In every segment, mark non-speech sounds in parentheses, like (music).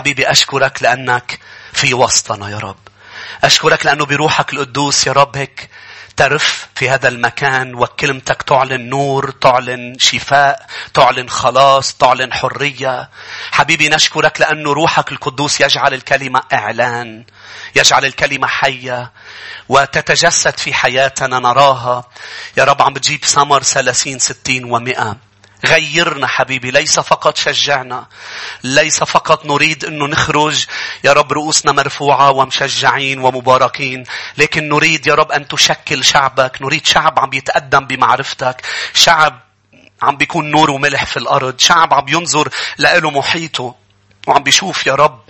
حبيبي أشكرك لأنك في وسطنا يا رب. أشكرك لأنه بروحك القدوس يا رب هيك ترف في هذا المكان وكلمتك تعلن نور تعلن شفاء تعلن خلاص تعلن حرية. حبيبي نشكرك لأنه روحك القدوس يجعل الكلمة إعلان يجعل الكلمة حية وتتجسد في حياتنا نراها. يا رب عم بتجيب ثمر ثلاثين ستين ومئة. غيرنا حبيبي ليس فقط شجعنا ليس فقط نريد أنه نخرج يا رب رؤوسنا مرفوعة ومشجعين ومباركين لكن نريد يا رب أن تشكل شعبك نريد شعب عم يتقدم بمعرفتك شعب عم بيكون نور وملح في الأرض شعب عم ينظر لإله محيطه وعم بيشوف يا رب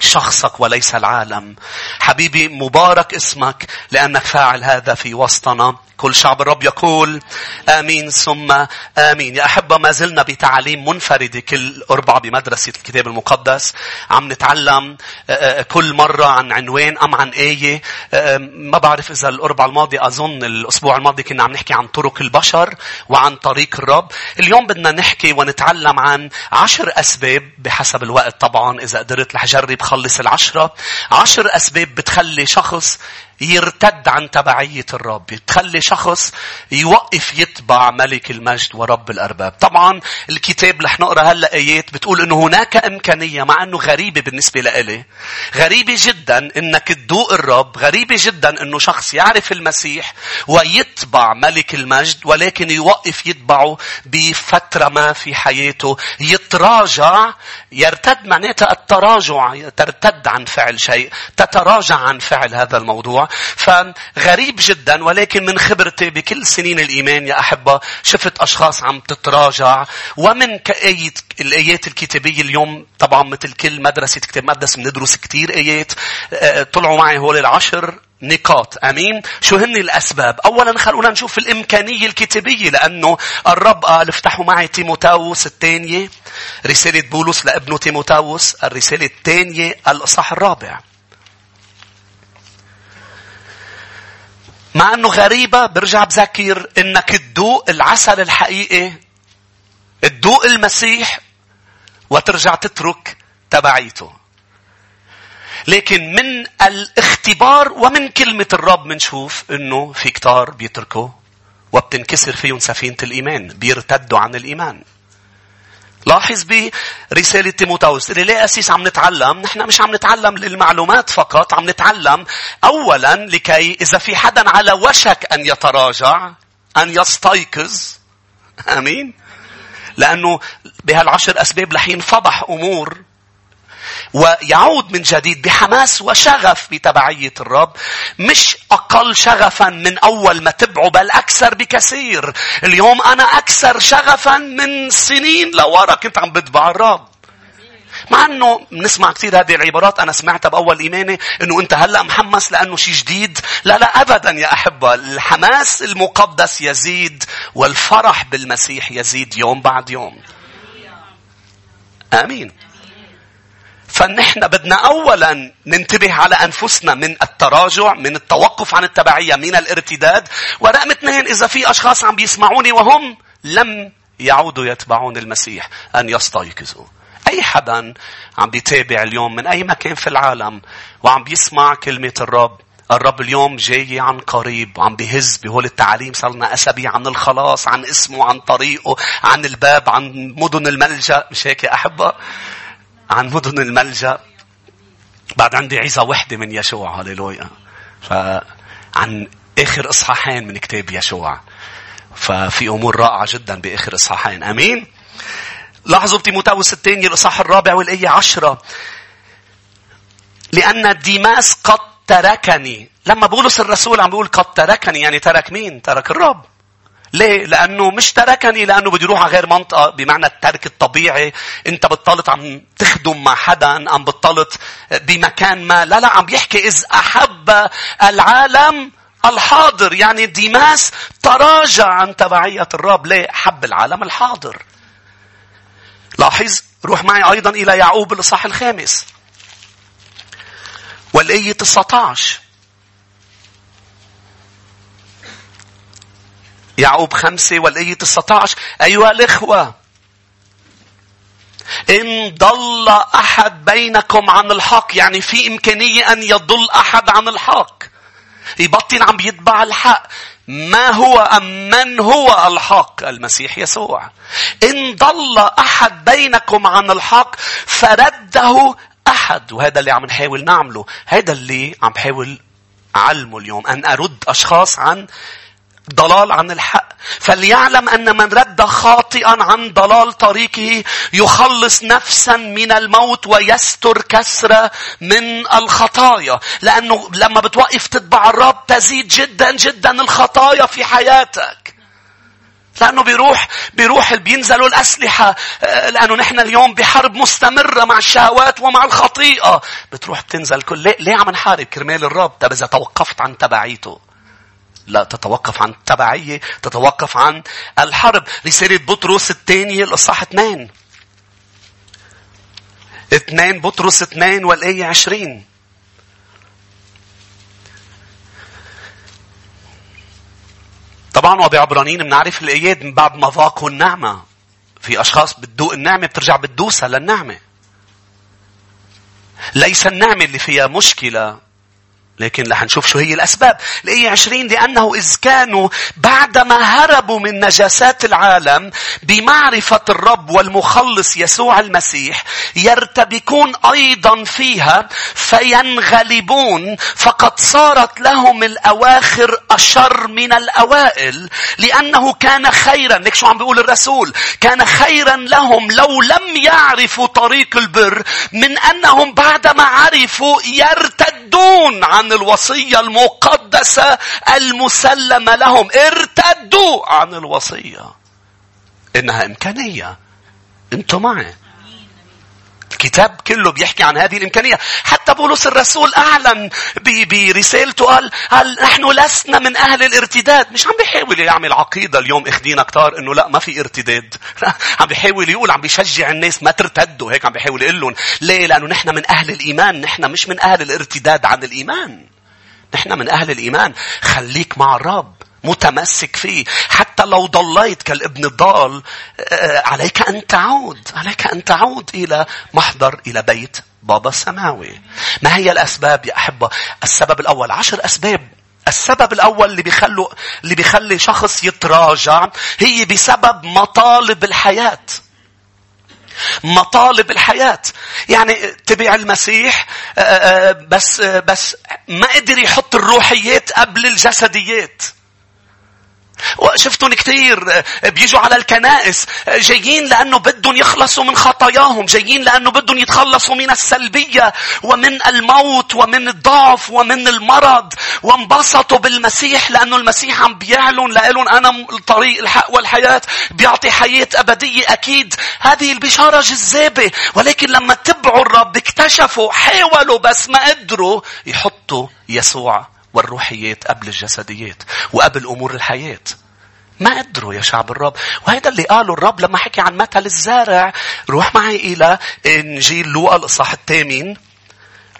شخصك وليس العالم. حبيبي مبارك اسمك لأنك فاعل هذا في وسطنا. كل شعب الرب يقول آمين ثم آمين. يا أحبة ما زلنا بتعليم منفردة كل أربعة بمدرسة الكتاب المقدس. عم نتعلم آه، آه، كل مرة عن عنوان أم عن آية. آه، ما بعرف إذا الأربعة الماضي أظن الأسبوع الماضي كنا عم نحكي عن طرق البشر وعن طريق الرب. اليوم بدنا نحكي ونتعلم عن عشر أسباب بحسب الوقت طبعا إذا قدرت رح جرب خلص العشرة. عشر أسباب بتخلي شخص يرتد عن تبعية الرب. تخلي شخص يوقف يتبع ملك المجد ورب الأرباب. طبعا الكتاب رح نقرأ هلأ آيات بتقول أنه هناك إمكانية مع أنه غريبة بالنسبة لإلي. غريبة جدا أنك تدوق الرب. غريبة جدا أنه شخص يعرف المسيح ويتبع ملك المجد ولكن يوقف يتبعه بفترة ما في حياته. يتراجع يرتد معناتها التراجع ترتد عن فعل شيء. تتراجع عن فعل هذا الموضوع. فغريب جدا ولكن من خبرتي بكل سنين الإيمان يا أحبة شفت أشخاص عم تتراجع ومن كآية الآيات الكتابية اليوم طبعا مثل كل مدرسة كتاب مقدس بندرس كتير آيات آه، طلعوا معي هول العشر نقاط. آمين؟ شو هن الأسباب؟ اولا خلونا نشوف الإمكانية الكتابية لأنه الرب قال افتحوا معي تيموتاوس الثانية رسالة بولس لابنه تيموتاوس الرسالة الثانية الإصحاح الرابع. مع انه غريبة برجع بذكر انك تدوق العسل الحقيقي تدوق المسيح وترجع تترك تبعيته. لكن من الاختبار ومن كلمة الرب منشوف انه في كتار بيتركوا وبتنكسر فيهم سفينة الإيمان. بيرتدوا عن الإيمان. لاحظ برسالة تيموتاوس اللي ليه أسيس عم نتعلم نحن مش عم نتعلم للمعلومات فقط عم نتعلم أولا لكي إذا في حدا على وشك أن يتراجع أن يستيقظ. (laughs) أمين؟ لأنه بهالعشر أسباب رح ينفضح أمور ويعود من جديد بحماس وشغف بتبعية الرب مش أقل شغفا من أول ما تبعه بل أكثر بكثير. اليوم أنا أكثر شغفا من سنين لورا كنت عم بتبع الرب. مع إنه بنسمع كثير هذه العبارات أنا سمعتها بأول إيماني إنه أنت هلأ محمس لأنه شيء جديد. لا لا ابدا يا أحبة الحماس المقدس يزيد والفرح بالمسيح يزيد يوم بعد يوم. آمين. فنحن بدنا أولا ننتبه على أنفسنا من التراجع من التوقف عن التبعية من الارتداد. ورقم اثنين إذا في أشخاص عم بيسمعوني وهم لم يعودوا يتبعون المسيح أن يستيقظوا. أي حدا عم بيتابع اليوم من أي مكان في العالم وعم بيسمع كلمة الرب. الرب اليوم جاي عن قريب عم بيهز بهول التعاليم صار لنا أسابيع عن الخلاص عن اسمه عن طريقه عن الباب عن مدن الملجأ. مش هيك يا أحبة؟ عن مدن الملجأ. بعد عندي عظة وحدة من يشوع هللويا. فعن آخر إصحاحين من كتاب يشوع. ففي أمور رائعة جدا بآخر إصحاحين. أمين. لاحظوا بتيموتاوس الثاني الإصحاح الرابع والآية عشرة. لأن ديماس قد تركني. لما بولس الرسول عم بيقول قد تركني يعني ترك مين؟ ترك الرب. ليه؟ لأنه مش تركني لأنه بده يروح على غير منطقة بمعنى الترك الطبيعي. أنت بتطلط عم تخدم مع حدا، عم بتطلط بمكان ما. لا لا عم بيحكي إذ أحب العالم الحاضر. يعني ديماس تراجع عن تبعية الرب. ليه؟ حب العالم الحاضر. لاحظ روح معي أيضا إلى يعقوب الإصحاح الخامس. والآية 19. يعقوب خمسة والآية 19 أيها الإخوة إن ضل أحد بينكم عن الحق يعني في إمكانية أن يضل أحد عن الحق. يبطل عم بيتبع الحق. ما هو أم من هو الحق؟ المسيح يسوع. إن ضل أحد بينكم عن الحق فرده أحد. وهذا اللي عم نحاول نعمله. هذا اللي عم بحاول علمه اليوم أن أرد أشخاص عن ضلال عن الحق. فليعلم أن من رد خاطئا عن ضلال طريقه يخلص نفسا من الموت ويستر كسرة من الخطايا. لأنه لما بتوقف تتبع الرب تزيد جدا جدا الخطايا في حياتك. لأنه بيروح بيروح بينزلوا الأسلحة آه، لأنه نحن اليوم بحرب مستمرة مع الشهوات ومع الخطيئة. بتروح بتنزل كل ليه, ليه عم نحارب كرمال الرب؟ طب إذا توقفت عن تبعيته. لا تتوقف عن التبعية تتوقف عن الحرب. رسالة بطرس الثانية الإصحاح اثنين. اثنين بطرس اثنين والآية عشرين. طبعا وبعبرانيين بنعرف الآيات من بعد ما ذاقوا النعمة. في أشخاص بتدوق النعمة بترجع بتدوسها للنعمة. ليس النعمة اللي فيها مشكلة. لكن رح نشوف شو هي الأسباب. الآية عشرين؟ لأنه إذ كانوا بعدما هربوا من نجاسات العالم بمعرفة الرب والمخلص يسوع المسيح يرتبكون أيضا فيها فينغلبون فقد صارت لهم الأواخر أشر من الأوائل لأنه كان خيرا. لك شو عم بيقول الرسول؟ كان خيرا لهم لو لم يعرفوا طريق البر من أنهم بعدما عرفوا يرتدون عن عن الوصية المقدسة المسلمة لهم. ارتدوا عن الوصية. إنها إمكانية. أنتم معي. الكتاب كله بيحكي عن هذه الإمكانية. حتى بولس الرسول أعلن برسالته قال, قال نحن لسنا من أهل الارتداد. مش عم بيحاول يعمل عقيدة اليوم أخدينا كتار إنه لا ما في ارتداد. (laughs) عم بيحاول يقول عم بيشجع الناس ما ترتدوا. هيك عم بيحاول يقول لهم. ليه؟ لأنه نحن من أهل الإيمان. نحن مش من أهل الارتداد عن الإيمان. نحن من أهل الإيمان. خليك مع الرب. متمسك فيه. حتى لو ضليت كالابن الضال آه، عليك أن تعود. عليك أن تعود إلى محضر إلى بيت بابا السماوي. ما هي الأسباب يا أحبة؟ السبب الأول عشر أسباب. السبب الأول اللي بيخلوا اللي بيخلي شخص يتراجع هي بسبب مطالب الحياة. مطالب الحياة. يعني تبع المسيح آه، آه، بس بس ما قدر يحط الروحيات قبل الجسديات. شفتهم كثير آه، بيجوا على الكنائس آه، جايين لأنه بدهم يخلصوا من خطاياهم جايين لأنه بدهم يتخلصوا من السلبية ومن الموت ومن الضعف ومن المرض وانبسطوا بالمسيح لأنه المسيح عم بيعلن لهم أنا الطريق الحق والحياة بيعطي حياة أبدية أكيد. هذه البشارة جذابة ولكن لما تبعوا الرب اكتشفوا حاولوا بس ما قدروا يحطوا يسوع. والروحيات قبل الجسديات وقبل أمور الحياة. ما قدروا يا شعب الرب. وهذا اللي قاله الرب لما حكي عن مثل الزارع. روح معي إلى إنجيل لوقا الإصحاح الثامن.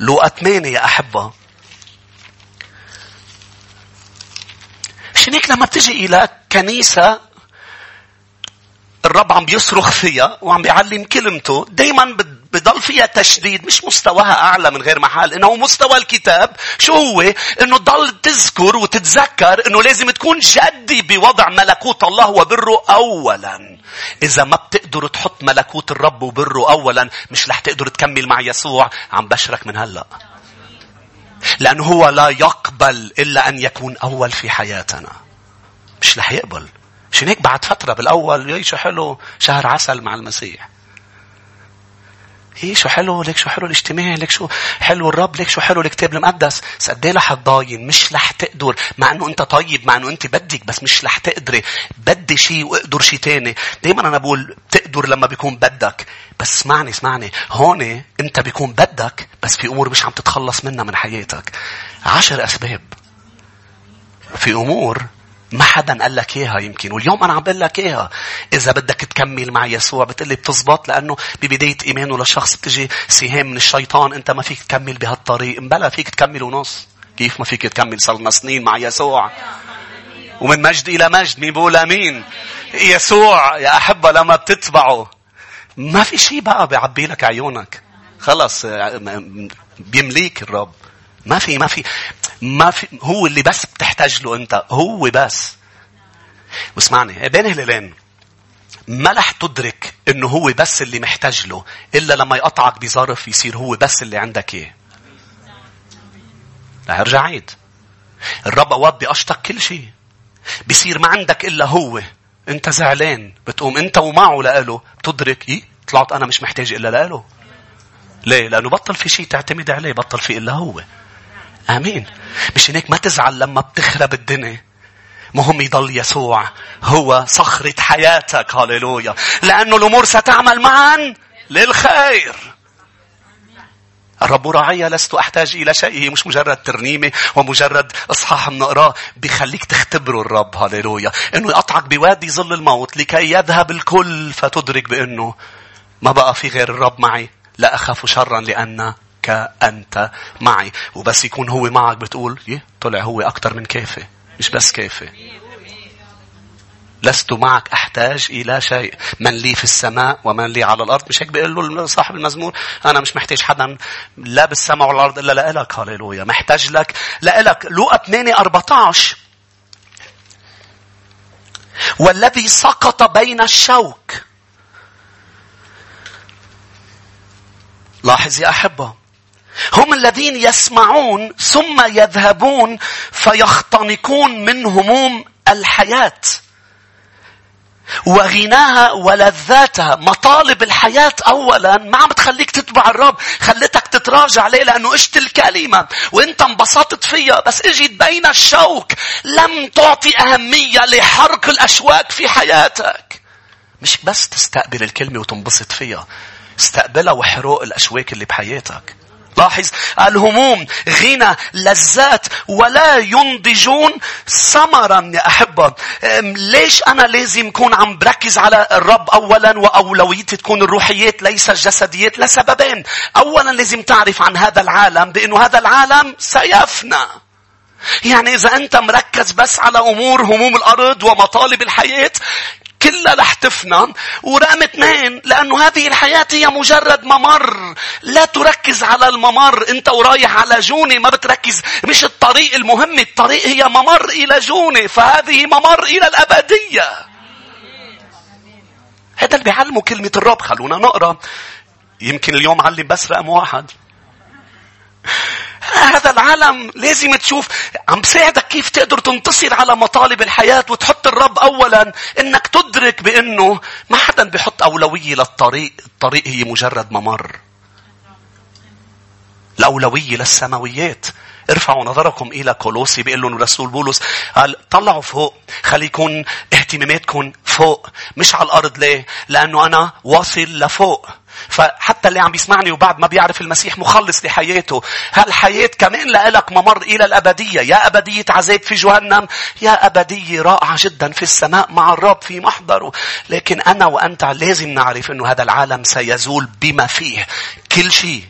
لوقا ثمانية يا أحبة. عشان هيك لما بتجي إلى كنيسة الرب عم بيصرخ فيها وعم بيعلم كلمته دايما بضل فيها تشديد مش مستواها أعلى من غير محل إنه مستوى الكتاب شو هو؟ إنه تضل تذكر وتتذكر إنه لازم تكون جدي بوضع ملكوت الله وبره أولا. إذا ما بتقدر تحط ملكوت الرب وبره أولا مش رح تقدر تكمل مع يسوع. عم بشرك من هلأ. لأنه هو لا يقبل إلا أن يكون أول في حياتنا. مش رح يقبل. عشان هيك؟ بعد فترة بالأول يعيشوا حلو؟ شهر عسل مع المسيح. إيه شو حلو؟ ليك شو حلو الاجتماع؟ ليك شو حلو الرب؟ ليك شو حلو الكتاب المقدس؟ بس قد إيه رح تضاين مش رح تقدر مع إنه أنت طيب مع إنه أنت بدك بس مش رح تقدري. بدي شيء وأقدر شيء تاني. دايما أنا بقول بتقدر لما بيكون بدك. بس اسمعني اسمعني. هون أنت بيكون بدك بس في أمور مش عم تتخلص منها من حياتك. عشر أسباب. في أمور ما حدا قال لك إياها يمكن. واليوم أنا عم بقول لك إياها. إذا بدك تكمل مع يسوع بتقلي بتزبط لأنه ببداية إيمانه للشخص بتجي سهام من الشيطان أنت ما فيك تكمل بهالطريق. بلا فيك تكمل ونص. كيف ما فيك تكمل؟ صار لنا سنين مع يسوع. ومن مجد إلى مجد مين بقول آمين؟ يسوع يا احبه لما بتتبعه. ما في شيء بقى بيعبي لك عيونك. خلص بيمليك الرب. ما في ما في. ما في هو اللي بس بتحتاج له انت هو بس. واسمعني بين هلالين ما رح تدرك انه هو بس اللي محتاج له إلا لما يقطعك بظرف يصير هو بس اللي عندك اياه. رح ارجع عيد. الرب اوقات بيقشطك كل شيء. بصير ما عندك إلا هو. انت زعلان بتقوم انت ومعه لقاله بتدرك إيه؟ طلعت أنا مش محتاج إلا لقاله ليه؟ لأنه بطل في شيء تعتمد عليه بطل في إلا هو. آمين. مش هيك ما تزعل لما بتخرب الدنيا. مهم يضل يسوع هو صخرة حياتك. هاليلويا لأنه الأمور ستعمل معا للخير. الرب راعي لست أحتاج إلى شيء. هي مش مجرد ترنيمة ومجرد إصحاح بنقراه بيخليك تختبره الرب. هاليلويا إنه يقطعك بوادي ظل الموت لكي يذهب الكل فتدرك بأنه ما بقى في غير الرب معي. لا أخاف شرا لأنك أنت معي. وبس يكون هو معك بتقول يه طلع هو أكتر من كافي مش بس كافي لست معك أحتاج إلى شيء. من لي في السماء ومن لي على الأرض. مش هيك بيقول له صاحب المزمور أنا مش محتاج حدا لا بالسماء ولا الأرض إلا لإلك. هاليلويا محتاج لك لإلك. لوقا 8 14 والذي سقط بين الشوك. لاحظ يا أحبة. هم الذين يسمعون ثم يذهبون فيختنقون من هموم الحياة. وغناها ولذاتها. مطالب الحياة أولا ما عم تخليك تتبع الرب خلتك تتراجع عليه لأنه اشت الكلمة وإنت انبسطت فيها بس اجت بين الشوك. لم تعطي أهمية لحرق الأشواك في حياتك. مش بس تستقبل الكلمة وتنبسط فيها استقبلها وحروق الأشواك اللي بحياتك. لاحظ الهموم غنى لذات ولا ينضجون ثمرا يا أحبة. ليش أنا لازم أكون عم بركز على الرب أولا وأولويتي تكون الروحيات ليس الجسديات لسببين أولا لازم تعرف عن هذا العالم بأنه هذا العالم سيفنى. يعني إذا أنت مركز بس على أمور هموم الأرض ومطالب الحياة كلها رح تفنى ورقم اثنين لأنه هذه الحياة هي مجرد ممر. لا تركز على الممر. انت ورايح على جوني ما بتركز. مش الطريق المهم الطريق هي ممر إلى جوني. فهذه ممر إلى الأبدية. هذا اللي بيعلموا كلمة الرب. خلونا نقرأ. يمكن اليوم علم بس رقم واحد. هذا العالم لازم تشوف. عم بساعدك كيف تقدر تنتصر على مطالب الحياة وتحط الرب أولا. إنك تدرك بأنه ما حدا بيحط أولوية للطريق. الطريق هي مجرد ممر. الأولوية للسماويات. ارفعوا نظركم إلى كولوسي بيقول لهم الرسول بولس قال طلعوا فوق. خلي يكون اهتماماتكم فوق مش على الأرض ليه؟ لأنه أنا واصل لفوق. فحتى اللي عم بيسمعني وبعد ما بيعرف المسيح مخلص لحياته هالحياة كمان لك ممر إلى الأبدية؟ يا أبدية عذاب في جهنم يا أبدية رائعة جدا في السماء مع الرب في محضره. لكن أنا وأنت لازم نعرف أنه هذا العالم سيزول بما فيه. كل شيء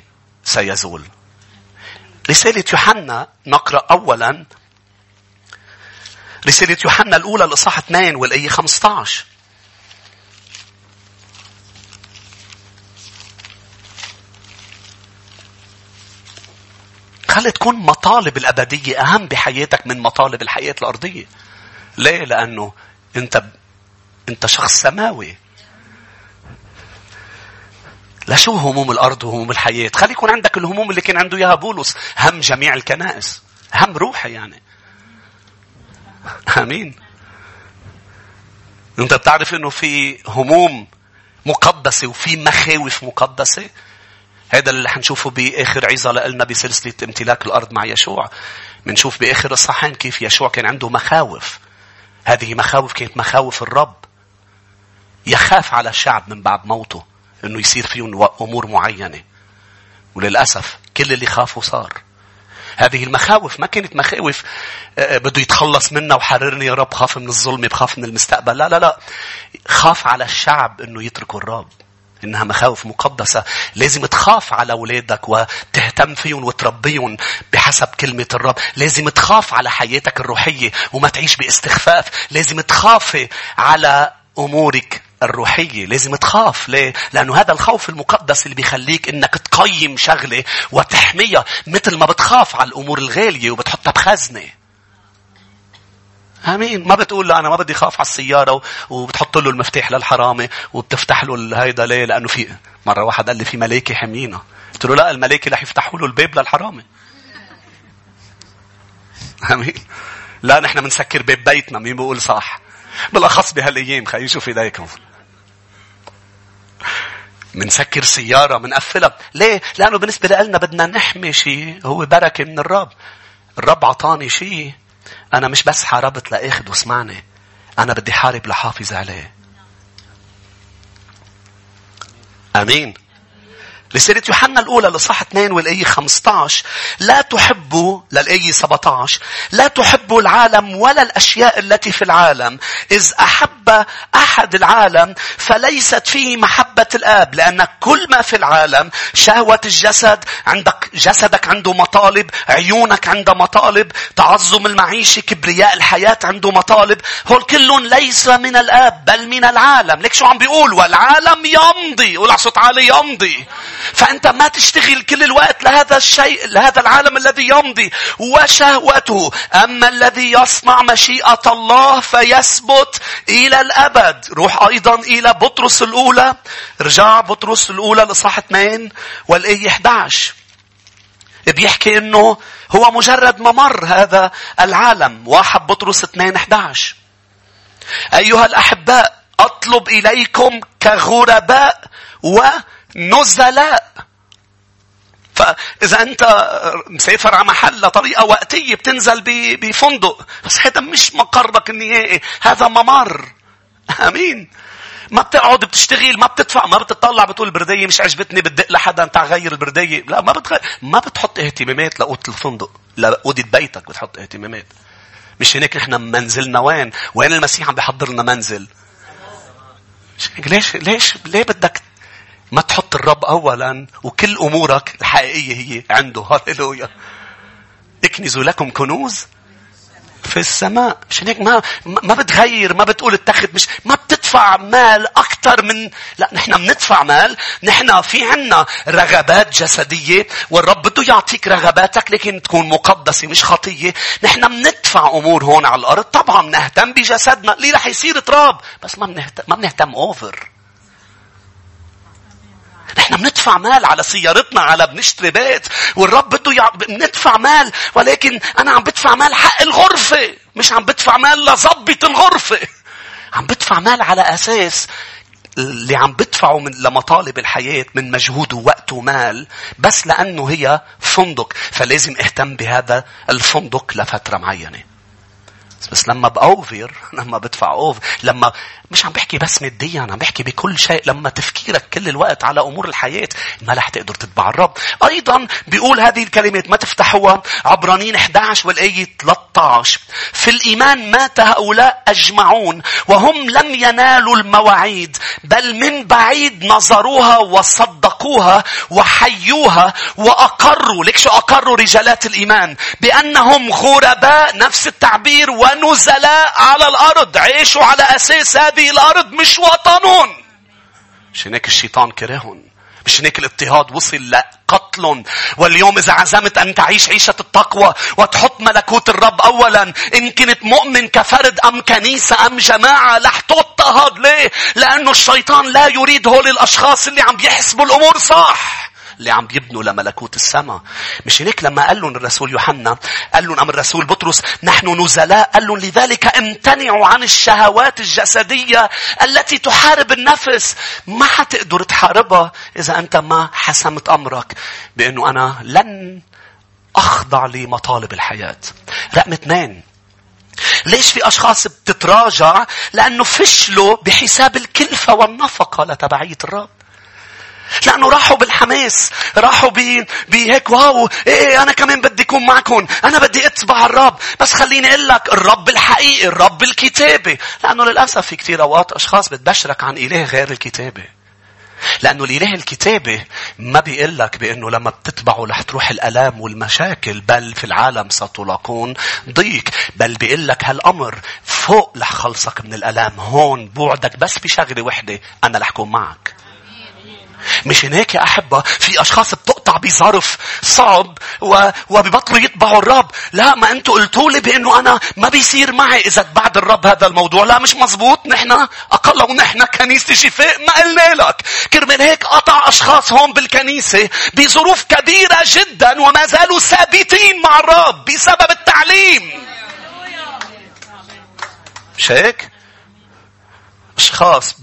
سيزول. رسالة يوحنا نقرأ أولا. رسالة يوحنا الأولى الإصحاح 2 والآية 15 خلي تكون مطالب الأبدية أهم بحياتك من مطالب الحياة الأرضية. ليه؟ لأنه أنت أنت شخص سماوي. لا شو هموم الأرض وهموم الحياة. خلي يكون عندك الهموم اللي كان عنده إياها بولس. هم جميع الكنائس. هم روحي يعني. آمين. أنت بتعرف أنه في هموم مقدسة وفي مخاوف مقدسة. هذا اللي حنشوفه بآخر عظة لنا بسلسلة امتلاك الأرض مع يشوع. بنشوف بآخر الصحين كيف يشوع كان عنده مخاوف. هذه مخاوف كانت مخاوف الرب. يخاف على الشعب من بعد موته إنه يصير فيهم أمور معينة. وللأسف كل اللي خافوا صار. هذه المخاوف ما كانت مخاوف آه، آه، بده يتخلص منها وحررني يا رب خاف من الظلم بخاف من المستقبل لا لا لا خاف على الشعب إنه يتركوا الرب إنها مخاوف مقدسة. لازم تخاف على أولادك وتهتم فيهم وتربيهم بحسب كلمة الرب. لازم تخاف على حياتك الروحية وما تعيش باستخفاف. لازم تخافي على أمورك الروحية. لازم تخاف. ليه؟ لأنه هذا الخوف المقدس اللي بيخليك إنك تقيم شغلة وتحميها. مثل ما بتخاف على الأمور الغالية وبتحطها بخزنة. آمين. ما بتقول له أنا ما بدي خاف على السيارة وبتحط له المفتاح للحرامة وبتفتح له هيدا ليه؟ لأنه في مرة واحد قال لي في ملاكي حمينا. قلت له لا الملاكي رح يفتحوا له الباب للحرامة. (laughs) آمين. لا نحن بنسكر باب بيتنا مين بيقول صح؟ بالأخص بهالأيام خلينا نشوف ايديكم منسكر سيارة منقفلها. ليه؟ لأنه بالنسبة لنا بدنا نحمي شيء هو بركة من الرب. الرب عطاني شيء. أنا مش بس حاربت لأخذ واسمعني أنا بدي حارب لحافظ عليه. أمين. رسالة يوحنا الأولى لصح 2 والآية 15 لا تحبوا للآية 17 لا تحبوا العالم ولا الأشياء التي في العالم. إذ أحب أحد العالم فليست فيه محبة الآب لأن كل ما في العالم شهوة الجسد عندك جسدك عنده مطالب عيونك عندها مطالب تعظم المعيشة كبرياء الحياة عنده مطالب. هول كلهم ليس من الآب بل من العالم. ليك شو عم بيقول؟ والعالم يمضي قول صوت عالي يمضي. فأنت ما تشتغل كل الوقت لهذا الشيء لهذا العالم الذي يمضي وشهوته. أما الذي يصنع مشيئة الله فيثبت إلى الأبد. روح أيضا إلى بطرس الأولى. رجع بطرس الأولى لصح 2 والآية 11 بيحكي إنه هو مجرد ممر هذا العالم. واحد بطرس 2 11 أيها الأحباء أطلب إليكم كغرباء ونزلاء فإذا أنت مسافر على محل لطريقة وقتية بتنزل بفندق بس هذا مش مقرك النهائي. هذا ممر. (laughs) أمين. ما بتقعد بتشتغل ما بتدفع ما بتطلع بتقول البردية مش عجبتني بتدق لحدا انت غير البردية. لا ما بتغير ما بتحط اهتمامات لقوت الفندق لأوضة بيتك بتحط اهتمامات. مش هيك إحنا منزلنا وين؟ وين المسيح عم بيحضر لنا منزل ليش ليش ليه بدك ما تحط الرب أولا وكل أمورك الحقيقية هي عنده. هاليلويا اكنزوا لكم كنوز في السماء. مش هيك ما ما بتغير ما بتقول اتخذ مش ما بتدفع مال أكثر من لا نحن بندفع مال. نحن في عنا رغبات جسدية والرب بده يعطيك رغباتك لكن تكون مقدسة مش خطية. نحن بندفع أمور هون على الأرض. طبعا بنهتم بجسدنا. اللي رح يصير تراب؟ بس ما بنهتم ما بنهتم اوفر نحن بندفع مال على سيارتنا على بنشتري بيت والرب بده يع... بندفع مال ولكن أنا عم بدفع مال حق الغرفة مش عم بدفع مال لظبط الغرفة عم بدفع مال على أساس اللي عم بدفعه من لمطالب الحياة من مجهود ووقت ومال بس لأنه هي فندق فلازم أهتم بهذا الفندق لفترة معينة. بس لما بأوفر (laughs) لما بدفع أوفر لما مش عم بحكي بس ماديا عم بحكي بكل شيء لما تفكيرك كل الوقت على أمور الحياة ما رح تقدر تتبع الرب. أيضا بيقول هذه الكلمات ما تفتحوها عبرانين 11 والآية 13 في الإيمان مات هؤلاء أجمعون وهم لم ينالوا المواعيد بل من بعيد نظروها وصدقوها وحيوها وأقروا. ليك شو أقروا رجالات الإيمان؟ بأنهم غرباء نفس التعبير ونزلاء على الأرض. عيشوا على أساس هذه الأرض مش مش هناك الشيطان كرههم مش هناك الاضطهاد وصل لقتل واليوم إذا عزمت أن تعيش عيشة التقوى وتحط ملكوت الرب أولا إن كنت مؤمن كفرد أم كنيسة أم جماعة رح تضطهد ليه؟ لأنه الشيطان لا يريد هول الأشخاص اللي عم بيحسبوا الأمور صح. اللي عم بيبنوا لملكوت السماء. مش هيك لما قال لهم الرسول يوحنا قال لهم أم الرسول بطرس نحن نزلاء قال لهم لذلك امتنعوا عن الشهوات الجسدية التي تحارب النفس. ما حتقدر تحاربها إذا أنت ما حسمت أمرك بأنه أنا لن أخضع لمطالب الحياة. رقم اثنين ليش في أشخاص بتتراجع؟ لأنه فشلوا بحساب الكلفة والنفقة لتبعية الرب. لأنه راحوا بالحماس راحوا بهيك واو إيه أنا كمان بدي أكون معكم أنا بدي أتبع الرب بس خليني أقول لك الرب الحقيقي الرب الكتابي. لأنه للأسف في كثير أوقات أشخاص بتبشرك عن إله غير الكتابي لأنه الإله الكتابي ما بيقول لك بأنه لما بتتبعه رح تروح الألام والمشاكل بل في العالم ستلاقون ضيق. بل بيقول لك هالأمر فوق رح خلصك من الألام هون بوعدك بس بشغلة وحدة أنا رح كون معك. مشان هيك يا أحبة في أشخاص بتقطع بظرف صعب و... وببطلوا يتبعوا الرب. لا ما أنتوا قلتوا لي بأنه أنا ما بيصير معي إذا بعد الرب هذا الموضوع. لا مش مزبوط. نحن أقل ونحن كنيسة شفاء ما قلنا لك. كرمال هيك قطع أشخاص هون بالكنيسة بظروف كبيرة جدا وما زالوا ثابتين مع الرب بسبب التعليم. مش هيك؟ أشخاص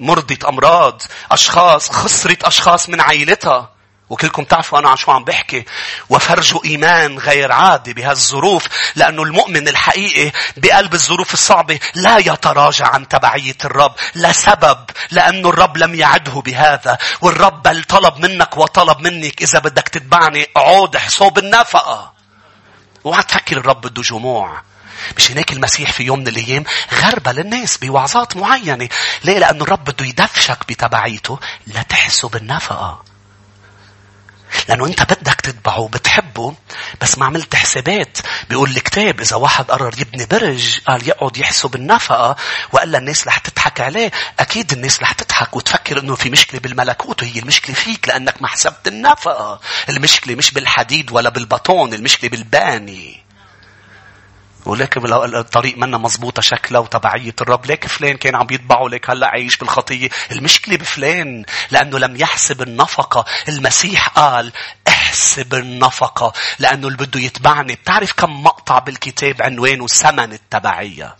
مرضت أمراض أشخاص خسرت أشخاص من عائلتها وكلكم تعرفوا أنا عن شو عم بحكي. وفرجوا إيمان غير عادي بهالظروف. لأنه المؤمن الحقيقي بقلب الظروف الصعبة لا يتراجع عن تبعية الرب. لسبب لأنه الرب لم يعده بهذا. والرب بل طلب منك وطلب منك إذا بدك تتبعني عود حصوب النفقة اوعى تفكر الرب بده جموع. مش هناك المسيح في يوم من الأيام غربة للناس بوعظات معينة. ليه؟ لأنه الرب بده يدفشك بتبعيته لتحسب النفقة. لأنه أنت بدك تتبعه بتحبه بس ما عملت حسابات بيقول الكتاب إذا واحد قرر يبني برج قال يقعد يحسب النفقة وقال الناس رح تضحك عليه أكيد الناس رح تضحك وتفكر أنه في مشكلة بالملكوت وهي المشكلة فيك لأنك ما حسبت النفقة المشكلة مش بالحديد ولا بالبطون المشكلة بالباني ولكن الطريق منا مزبوطة شكلها وتبعية الرب. ليك فلان كان عم يتبعه ليك هلأ عايش بالخطية. المشكلة بفلان لأنه لم يحسب النفقة. المسيح قال احسب النفقة لأنه اللي بده يتبعني. بتعرف كم مقطع بالكتاب عنوانه ثمن التبعية.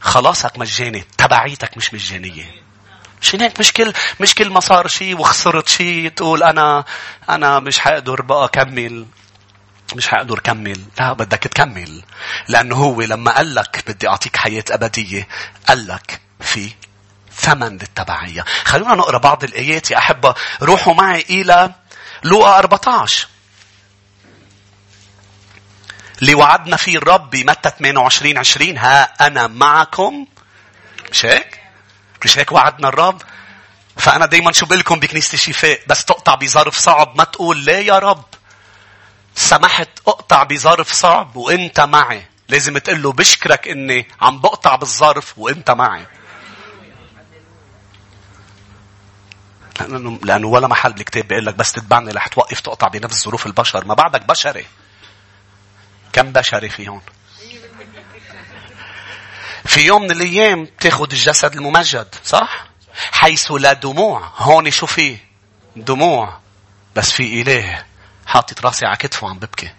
خلاصك مجاني. تبعيتك مش مجانية. مش هيك مش كل مش كل ما صار شيء وخسرت شيء تقول أنا أنا مش حقدر بقى أكمل مش حقدر كمل. لا بدك تكمل. لأنه هو لما قال لك بدي أعطيك حياة أبدية قال لك في ثمن للتبعية. خلونا نقرأ بعض الآيات. يا أحبة روحوا معي إلى لوقا 14 اللي وعدنا فيه الرب بمتى 28 20 ها أنا معكم. مش هيك؟ مش هيك وعدنا الرب؟ فأنا دايما شو بقول لكم بكنيسة الشفاء؟ بس تقطع بظرف صعب. ما تقول ليه يا رب. سمحت أقطع بظرف صعب وإنت معي. لازم تقول له بشكرك إني عم بقطع بالظرف وإنت معي. لأنه, لأنه ولا محل بالكتاب بيقول لك بس تتبعني رح توقف تقطع بنفس ظروف البشر. ما بعدك بشري. كم بشري في هون؟ في يوم من الأيام تاخذ الجسد الممجد صح؟ حيث لا دموع. هون شو في؟ دموع. بس في إله. حاطط راسي على كتفه وعم ببكي.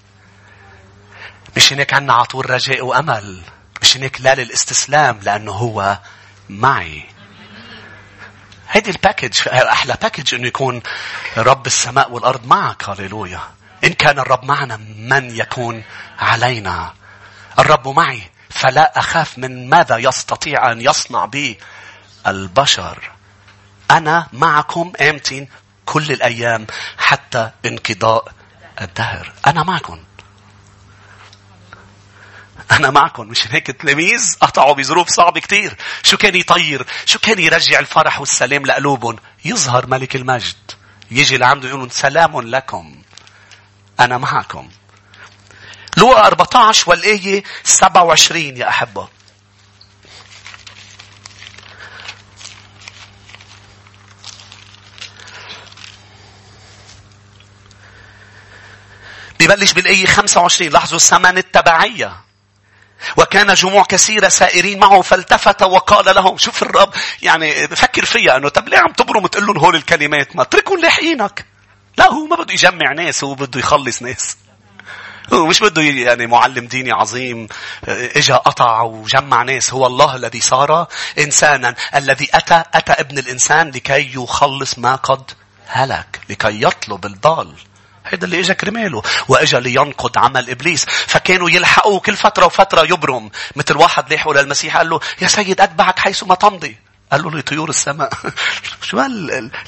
مش هيك عنا عطول رجاء وأمل. مش هيك لا للاستسلام لأنه هو معي. هيدي ال package أحلى package إنه يكون رب السماء والأرض معك هاليلويا. إن كان الرب معنا من يكون علينا. الرب معي فلا أخاف من ماذا يستطيع أن يصنع بي البشر. أنا معكم آمتين كل الأيام حتى انقضاء الدهر. أنا معكم. أنا معكم. مش هيك التلاميذ قطعوا بظروف صعبة كتير. شو كان يطير؟ شو كان يرجع الفرح والسلام لقلوبهم؟ يظهر ملك المجد. يجي لعنده يقول سلام لكم. أنا معكم. لوقا 14 والآية 27 يا أحبة. ببلش بالآية 25 لاحظوا الثمن التبعية. وكان جموع كثيرة سائرين معه فالتفت وقال لهم شوف الرب يعني بفكر فيها أنه طب ليه عم تبرم تقول لهم هول الكلمات؟ ما اتركوا لاحقينك لا هو ما بده يجمع ناس هو بده يخلص ناس. هو مش بده يعني معلم ديني عظيم إجا قطع وجمع ناس هو الله الذي صار إنسانا. الذي أتى أتى ابن الإنسان لكي يخلص ما قد هلك لكي يطلب الضال. هيدا اللي إجا كرماله وإجا لينقض عمل إبليس. فكانوا يلحقوه كل فترة وفترة يبرم. مثل واحد لاحقوا للمسيح قال له يا سيد أتبعك حيث ما تمضي. قال له لطيور السماء. (laughs) شو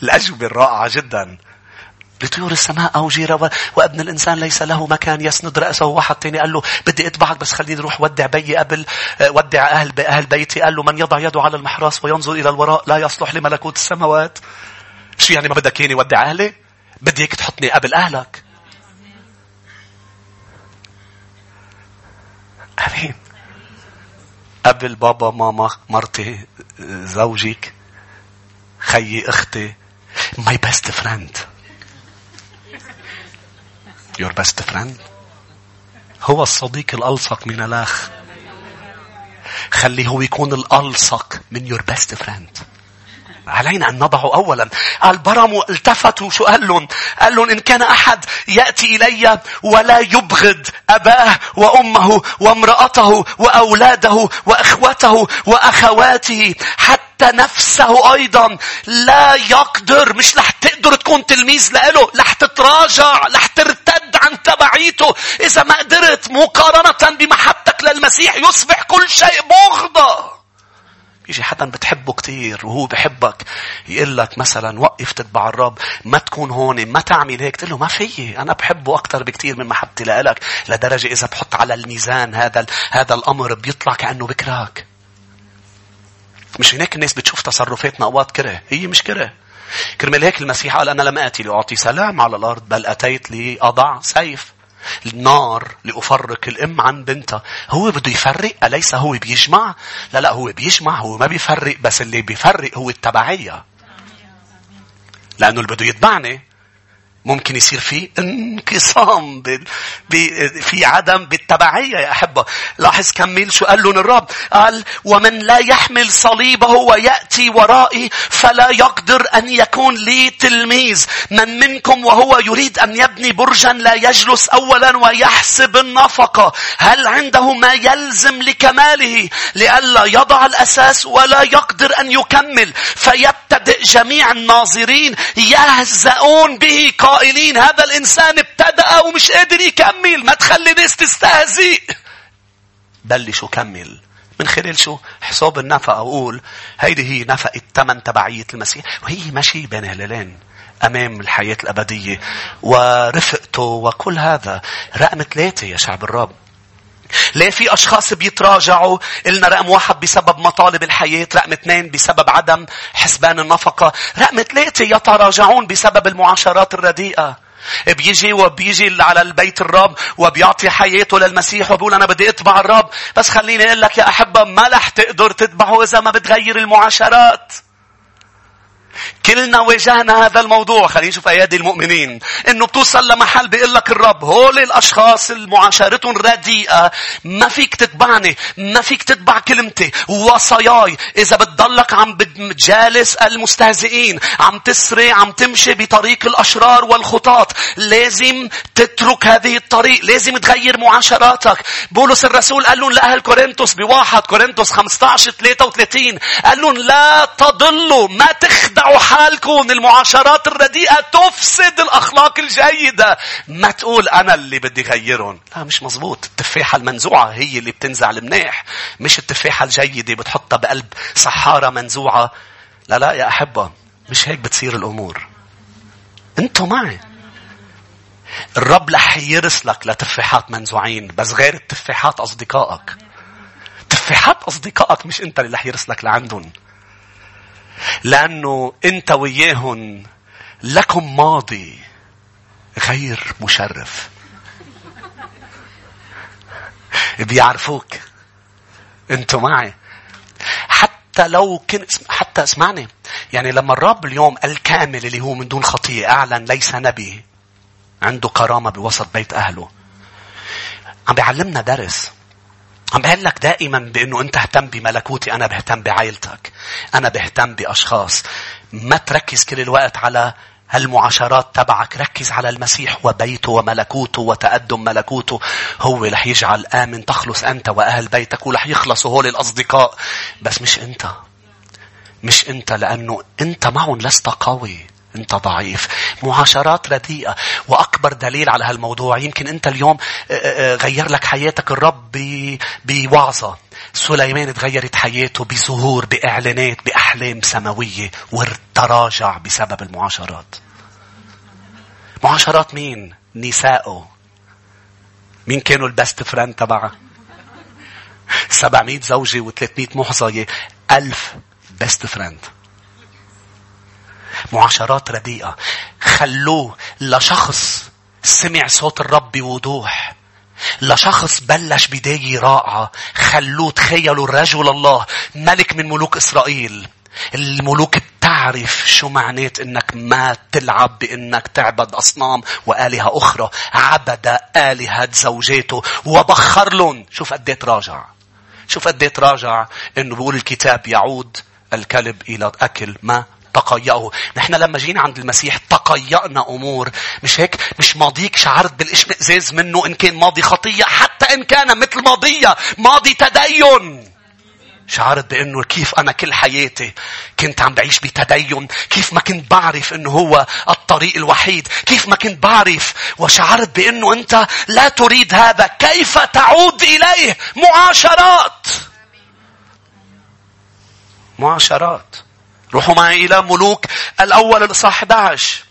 الأجوبة الرائعة جدا. لطيور السماء أو جيرة وابن الإنسان ليس له مكان يسند رأسه. واحد تاني قال له بدي أتبعك بس خليني أروح ودع بيي قبل ودع أهل أهل بيتي. قال له من يضع يده على المحراس وينظر إلى الوراء لا يصلح لملكوت السماوات. شو يعني ما بدك ياني ودي أهلي؟ بدي هيك تحطني قبل أهلك. أمين. قبل بابا ماما مرتي زوجك خيي أختي my best friend your best friend هو الصديق الألصق من الأخ خليه هو يكون الألصق من your best friend علينا أن نضعه أولا. قال برموا التفتوا شو قال لهم قال لهم إن كان أحد يأتي إلي ولا يبغض أباه وأمه وامرأته وأولاده وأخوته وأخواته حتى نفسه أيضا لا يقدر. مش رح تقدر تكون تلميذ له رح تتراجع رح ترتد عن تبعيته. إذا ما قدرت مقارنة بمحبتك للمسيح يصبح كل شيء بغضة. يجي حدا بتحبه كتير وهو بحبك يقول لك مثلا وقف تتبع الرب ما تكون هون ما تعمل هيك تقول له ما في أنا بحبه أكثر بكتير من محبتي لك لدرجة إذا بحط على الميزان هذا هذا الأمر بيطلع كأنه بكراك. مش هناك الناس بتشوف تصرفاتنا أوقات كرة؟ هي مش كرة. كرمال هيك المسيح قال أنا لم آتي لأعطي سلام على الأرض بل أتيت لأضع سيف. النار لأفرق الأم عن بنتها. هو بده يفرق؟ أليس هو بيجمع؟ لا لا هو بيجمع هو ما بيفرق بس اللي بيفرق هو التبعية. لأنه اللي بده يتبعني. ممكن يصير في انقسام. في عدم بالتبعية يا أحبة. لاحظ كمل شو قال لهم الرب قال ومن لا يحمل صليبه ويأتي ورائي فلا يقدر أن يكون لي تلميذ. من منكم وهو يريد أن يبني برجا لا يجلس أولا ويحسب النفقة. هل عنده ما يلزم لكماله لئلا يضع الأساس ولا يقدر أن يكمل؟ فيبتدئ جميع الناظرين يهزؤون به قائلين هذا الإنسان ابتدأ ومش قادر يكمل. ما تخلي ناس تستهزئ. بلشوا كمل من خلال شو؟ حساب النفقة. أقول هيدي هي نفقة ثمن تبعية المسيح. وهي ماشي بين هلالين أمام الحياة الأبدية ورفقته وكل هذا. رقم ثلاثة يا شعب الرب. ليه في أشخاص بيتراجعوا؟ إلنا رقم واحد بسبب مطالب الحياة رقم اثنين بسبب عدم حسبان النفقة رقم ثلاثة يتراجعون بسبب المعاشرات الرديئة. بيجي وبيجي على البيت الرب وبيعطي حياته للمسيح وبيقول أنا بدي أتبع الرب. بس خليني أقول لك يا أحبة ما رح تقدر تتبعه إذا ما بتغير المعاشرات. كلنا واجهنا هذا الموضوع خلينا نشوف أيادي المؤمنين. إنه بتوصل لمحل بيقول لك الرب هول الأشخاص المعاشرتهم رديئة. ما فيك تتبعني ما فيك تتبع كلمتي. وصاياي إذا بتضلك عم بتجالس المستهزئين عم تسري عم تمشي بطريق الأشرار والخطاط لازم تترك هذه الطريق لازم تغير معاشراتك. بولس الرسول قال لهم لأهل كورنثوس بواحد كورنثوس 15 33 قال لهم لا تضلوا ما تخدعوا حالكم المعاشرات الرديئة تفسد الأخلاق الجيدة. ما تقول أنا اللي بدي غيرهم. لا مش مزبوط. التفاحة المنزوعة هي اللي بتنزع المناح. مش التفاحة الجيدة بتحطها بقلب صحارة منزوعة. لا لا يا أحبة. مش هيك بتصير الأمور. أنتوا معي. الرب رح يرسلك لتفاحات منزوعين بس غير التفاحات أصدقائك. تفاحات أصدقائك مش أنت اللي رح يرسلك لعندهم. لأنه أنت وياهن لكم ماضي غير مشرف. بيعرفوك. أنتوا معي. حتى لو كنت حتى اسمعني يعني لما الرب اليوم الكامل اللي هو من دون خطية أعلن ليس نبي عنده كرامة بوسط بيت أهله عم بيعلمنا درس عم بقول لك دائما بإنه أنت اهتم بملكوتي أنا بهتم بعائلتك أنا بهتم بأشخاص. ما تركز كل الوقت على هالمعاشرات تبعك ركز على المسيح وبيته وملكوته وتقدم ملكوته. هو رح يجعل آمن تخلص أنت وأهل بيتك ورح يخلصوا هول الأصدقاء. بس مش أنت. مش أنت لأنه أنت معهم لست قوي. أنت ضعيف. معاشرات رديئة. وأكبر دليل على هالموضوع يمكن أنت اليوم غير لك حياتك. الرب بوعظة. سليمان تغيرت حياته بظهور بإعلانات بأحلام سماوية. وتراجع بسبب المعاشرات. معاشرات مين؟ نسائه. مين كانوا ال best friend تبعها 700 زوجة و300 محظية ألف best friend. معاشرات رديئة. خلوه لشخص سمع صوت الرب بوضوح. لشخص بلش بداية رائعة. خلوه تخيلوا الرجل الله ملك من ملوك إسرائيل. الملوك بتعرف شو معنات إنك ما تلعب بإنك تعبد أصنام وآلهة أخرى. عبد آلهة زوجاته وبخر لهم. شوف قد تراجع. شوف قد تراجع انه بيقول الكتاب يعود الكلب إلى اكل ما؟ تقيأه. نحن لما جينا عند المسيح تقيأنا أمور. مش هيك؟ مش ماضيك شعرت بالاشمئزاز منه إن كان ماضي خطية حتى إن كان مثل ماضية. ماضي تدين. شعرت بأنه كيف أنا كل حياتي كنت عم بعيش بتدين. كيف ما كنت بعرف أنه هو الطريق الوحيد. كيف ما كنت بعرف. وشعرت بأنه أنت لا تريد هذا. كيف تعود إليه؟ معاشرات. معاشرات. روحوا معي إلى ملوك الأول الإصحاح 11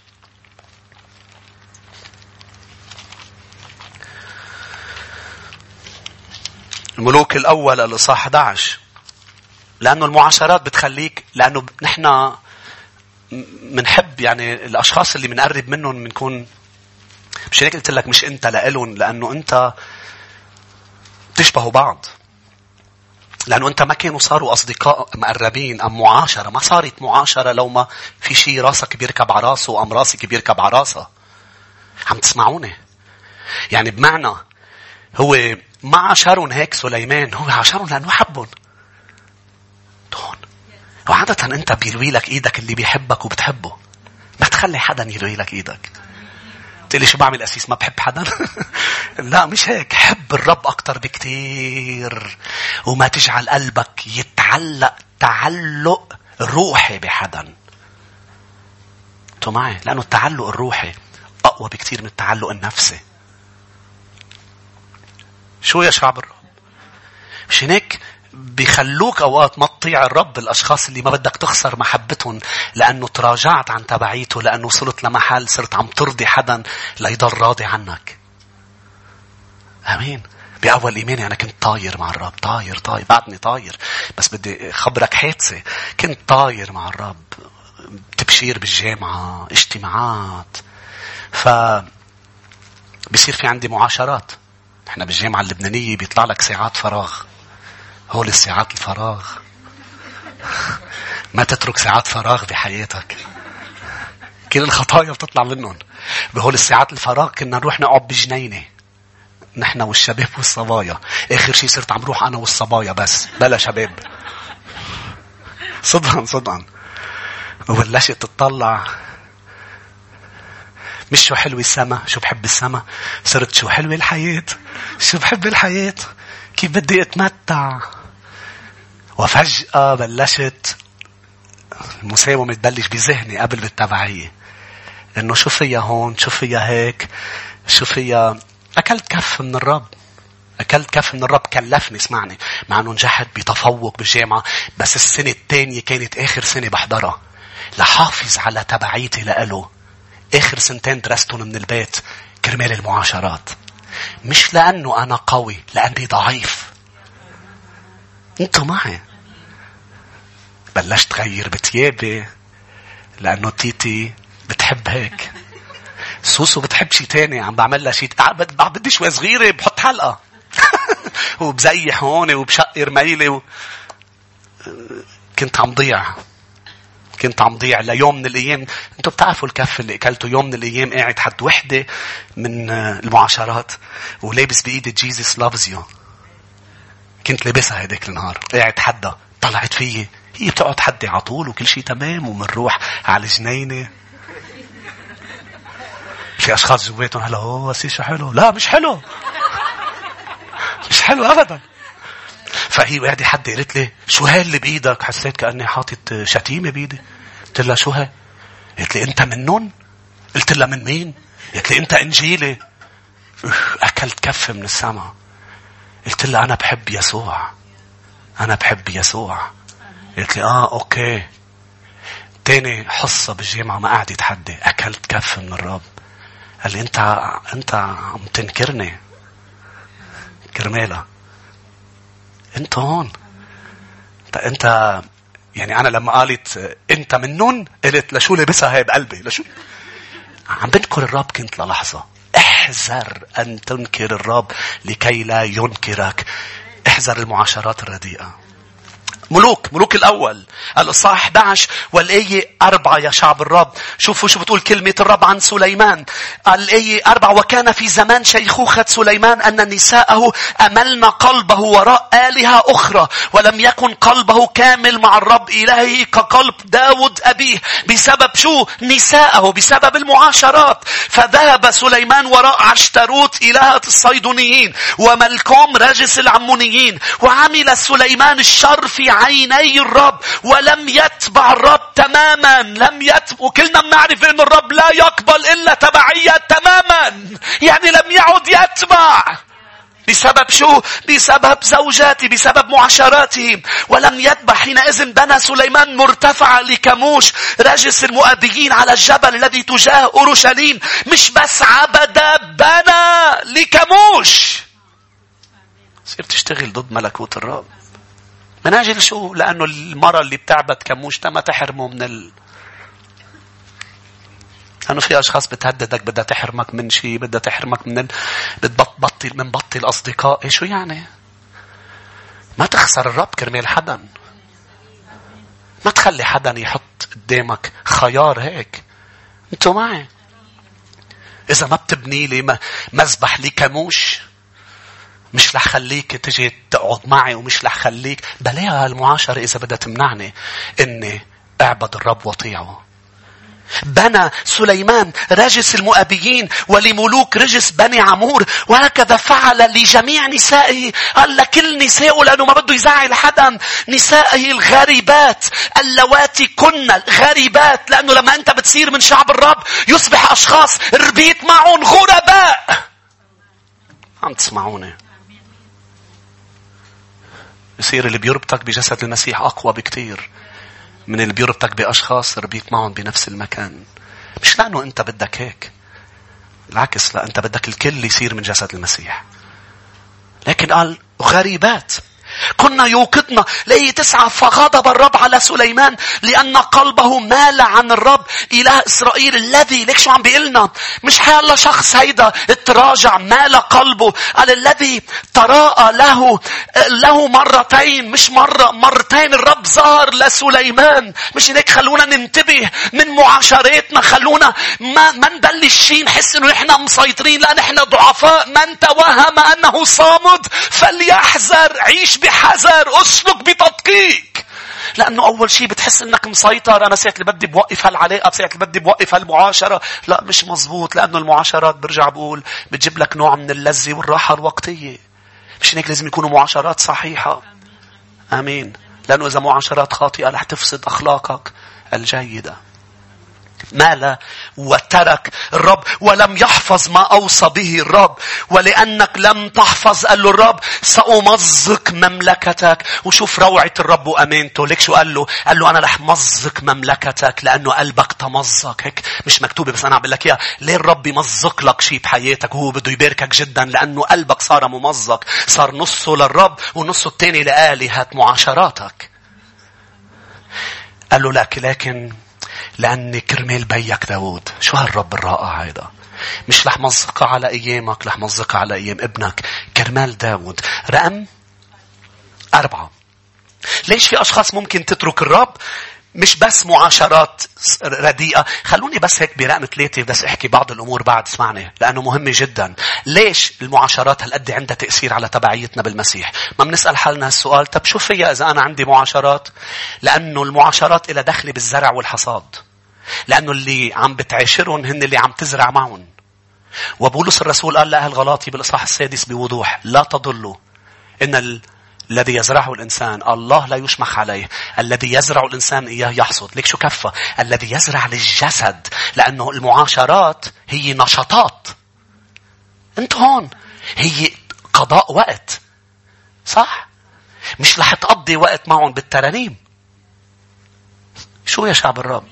الملوك الأول الإصحاح 11 لأنه المعاشرات بتخليك لأنه نحن بنحب يعني الأشخاص اللي بنقرب منهم بنكون مش هيك قلت لك مش أنت لإلهم لأنه أنت بتشبهوا بعض. لأنه أنت ما كانوا صاروا أصدقاء مقربين أم معاشرة. ما صارت معاشرة لو ما في شيء راسك بيركب على راسه وأم راسك بيركب على راسها. عم تسمعوني؟ يعني بمعنى هو ما عاشرهم هيك سليمان هو عاشرهم لأنه حبهم. هون وعادة أنت بيروي لك إيدك اللي بيحبك وبتحبه. ما تخلي حدا يروي لك إيدك. تقول لي شو بعمل أسيس ما بحب حدا؟ (laughs) لا مش هيك. حب الرب أكتر بكتير. وما تجعل قلبك يتعلق تعلق روحي بحدا. أنتوا معي؟ لأنه التعلق الروحي أقوى بكتير من التعلق النفسي. شو يا شعب الرب؟ مش هيك بيخلوك أوقات ما تطيع الرب الاشخاص اللي ما بدك تخسر محبتهم لأنه تراجعت عن تبعيته لأنه وصلت لمحل صرت عم ترضي حدا ليضل راضي عنك. آمين. بأول إيماني أنا كنت طاير مع الرب طاير طاير بعدني طاير. بس بدي خبرك حادثة كنت طاير مع الرب تبشير بالجامعة اجتماعات. ف بصير في عندي معاشرات. إحنا بالجامعة اللبنانية بيطلع لك ساعات فراغ. هول الساعات الفراغ. ما تترك ساعات فراغ بحياتك كل الخطايا بتطلع منهم. بهول الساعات الفراغ كنا نروح نقعد بجنينة. نحن والشباب والصبايا. آخر شيء صرت عم روح أنا والصبايا بس. بلا شباب. صدقا صدقا. وبلشت تطلع. مش شو حلوة السما؟ شو بحب السما؟ صرت شو حلوة الحياة؟ شو بحب الحياة؟ كيف بدي أتمتع؟ وفجأة بلشت المساومة تبلش بذهني قبل بالتبعية. إنه شو فيها هون؟ شو فيها هيك؟ شو فيها؟ أكلت كف من الرب. أكلت كف من الرب. كلفني اسمعني. مع إنه نجحت بتفوق بالجامعة بس السنة الثانية كانت آخر سنة بحضرها. لحافظ على تبعيتي لإله. آخر سنتين درستهم من البيت. كرمال المعاشرات. مش لأنه أنا قوي لأني ضعيف. أنتوا معي. بلشت غير بتيابي لأنه تيتي بتحب هيك. سوسو بتحب شي تاني عم بعمل لها شي بدي شوي صغيرة بحط حلقة. (laughs) وبزيح هون وبشقر ميلي و... كنت عم ضيع. كنت عم ضيع ليوم من الأيام. أنتم بتعرفوا الكف اللي أكلته يوم من الأيام قاعد حد وحدة من المعاشرات ولابس بإيدي جيزس لافز يو كنت لابسها هداك النهار. قاعد حدا طلعت فيي. هي بتقعد حدي على طول وكل شيء تمام ومنروح على الجنينة في أشخاص جواتهم هلا هو شو حلو؟ لا مش حلو. مش حلو أبدا. فهي قاعدة حد قالت لي شو هاي اللي بإيدك؟ حسيت كأني حاطط شتيمة بإيدي. قلت لها شو هاي قالت لي أنت منن قلت لها من مين؟ قالت لي أنت إنجيلي. أكلت كف من السما قلت لها أنا بحب يسوع. أنا بحب يسوع. قالت لي آه okay. تاني حصة بالجامعة ما قعدت حدي. أكلت كف من الرب. قال لي انت أنت عم تنكرني. كرمالها أنت هون. انت انت يعني أنا لما قالت أنت منن قلت لشو لبسها هي بقلبي؟ لشو؟ عم بنكر الرب كنت للحظة. احذر أن تنكر الرب لكي لا ينكرك. احذر المعاشرات الرديئة. ملوك ملوك الأول الإصحاح 11 والآية أربعة يا شعب الرب. شوفوا شو بتقول كلمة الرب عن سليمان. الآية أربعة وكان في زمان شيخوخة سليمان أن نساءه أملن قلبه وراء آلهة أخرى ولم يكن قلبه كامل مع الرب إلهه كقلب داود أبيه. بسبب شو؟ نساءه بسبب المعاشرات. فذهب سليمان وراء عشتروت إلهة الصيدونيين وملكوم راجس العمونيين وعمل سليمان الشر في عيني الرب ولم يتبع الرب تماما لم يتبع وكلنا بنعرف إن الرب لا يقبل إلا تبعية تماما. يعني لم يعد يتبع. بسبب شو؟ بسبب زوجاتي بسبب معاشراتهم ولم يتبع. حينئذ بنى سليمان مرتفع لكموش رجس المؤديين على الجبل الذي تجاه أورشليم. مش بس عبد بنى لكموش صير تشتغل ضد ملكوت الرب. من أجل شو؟ لأنه المرة اللي بتعبد كموش ما تحرمه من ال... لأنه في أشخاص بتهددك بدها تحرمك من شيء بدها تحرمك من ال... بتبطل من بطل أصدقاء شو يعني؟ ما تخسر الرب كرمال حدا ما تخلي حدا يحط قدامك خيار هيك أنتوا معي إذا ما بتبني لي مذبح لي كموش مش رح خليك تجي تقعد معي ومش رح خليك. بلاها المعاشرة إذا بدها تمنعني إني أعبد الرب وطيعه. بنى سليمان رجس المؤبيين ولملوك رجس بني عمور وهكذا فعل لجميع نسائه. قال لكل نسائه لأنه ما بده يزعل حدا. نسائه الغريبات اللواتي كن غريبات لأنه لما أنت بتصير من شعب الرب يصبح أشخاص ربيت معهم غرباء. عم تسمعوني؟ يصير اللي بيربطك بجسد المسيح أقوى بكتير من اللي بيربطك بأشخاص ربيت معهم بنفس المكان. مش لأنه أنت بدك هيك. العكس لا أنت بدك الكل يصير من جسد المسيح. لكن قال غريبات كنا يوقظنا. ليه تسعة فغضب الرب على سليمان لأن قلبه مال عن الرب. إله إسرائيل الذي ليك شو عم بيقلنا مش حيالله شخص هيدا تراجع مال قلبه. قال الذي تراءى له له مرتين. مش مرة مرتين الرب ظهر لسليمان. مش هيك خلونا ننتبه من معاشراتنا. خلونا ما ما نبلش شيء نحس إنه نحن مسيطرين. لا نحن ضعفاء. من توهم أنه صامد. فليحذر. عيش بحذر أسلك بتدقيق. لأنه أول شيء بتحس إنك مسيطر. أنا ساعة اللي بدي بوقف هالعلاقة ساعة اللي بدي بوقف هالمعاشرة. لا مش مزبوط لأنه المعاشرات برجع بقول بتجيب لك نوع من اللذة والراحة الوقتية. مش هيك لازم يكونوا معاشرات صحيحة. آمين. لأنه إذا معاشرات خاطئة رح تفسد أخلاقك الجيدة. مال وترك الرب ولم يحفظ ما أوصى به الرب. ولأنك لم تحفظ قال له الرب سأمزق مملكتك. وشوف روعة الرب وأمانته ليك شو قال له؟ قال له أنا رح مزق مملكتك لأنه قلبك تمزق. هيك مش مكتوبة بس أنا عم بقول لك إياها. ليه الرب يمزق لك شيء بحياتك وهو بده يباركك جدا؟ لأنه قلبك صار ممزق. صار نصه للرب ونصه الثاني لآلهة معاشراتك. قال له لك لكن لأني كرمال بيك داود شو هالرب الرائع هيدا؟ مش رح مزقها على أيامك رح مزقها على أيام ابنك. كرمال داود رقم أربعة. ليش في أشخاص ممكن تترك الرب؟ مش بس معاشرات رديئة. خلوني بس هيك برقم ثلاثة بس احكي بعض الأمور بعد اسمعني لأنه مهمة جدا. ليش المعاشرات هالقد عندها تأثير على تبعيتنا بالمسيح؟ ما بنسأل حالنا السؤال طب شو فيها إذا أنا عندي معاشرات؟ لأنه المعاشرات إلى دخل بالزرع والحصاد. لأنه اللي عم بتعاشرهم هن اللي عم تزرع معهم. وبولس الرسول قال لأهل غلاطي بالإصحاح السادس بوضوح لا تضلوا إن. الذي يزرعه الإنسان. الله لا يشمخ عليه. الذي يزرع الإنسان إياه يحصد. ليك شو كفى الذي يزرع للجسد. لأنه المعاشرات هي نشاطات. أنت هون. هي قضاء وقت. صح؟ مش رح تقضي وقت معهم بالترانيم. شو يا شعب الرب؟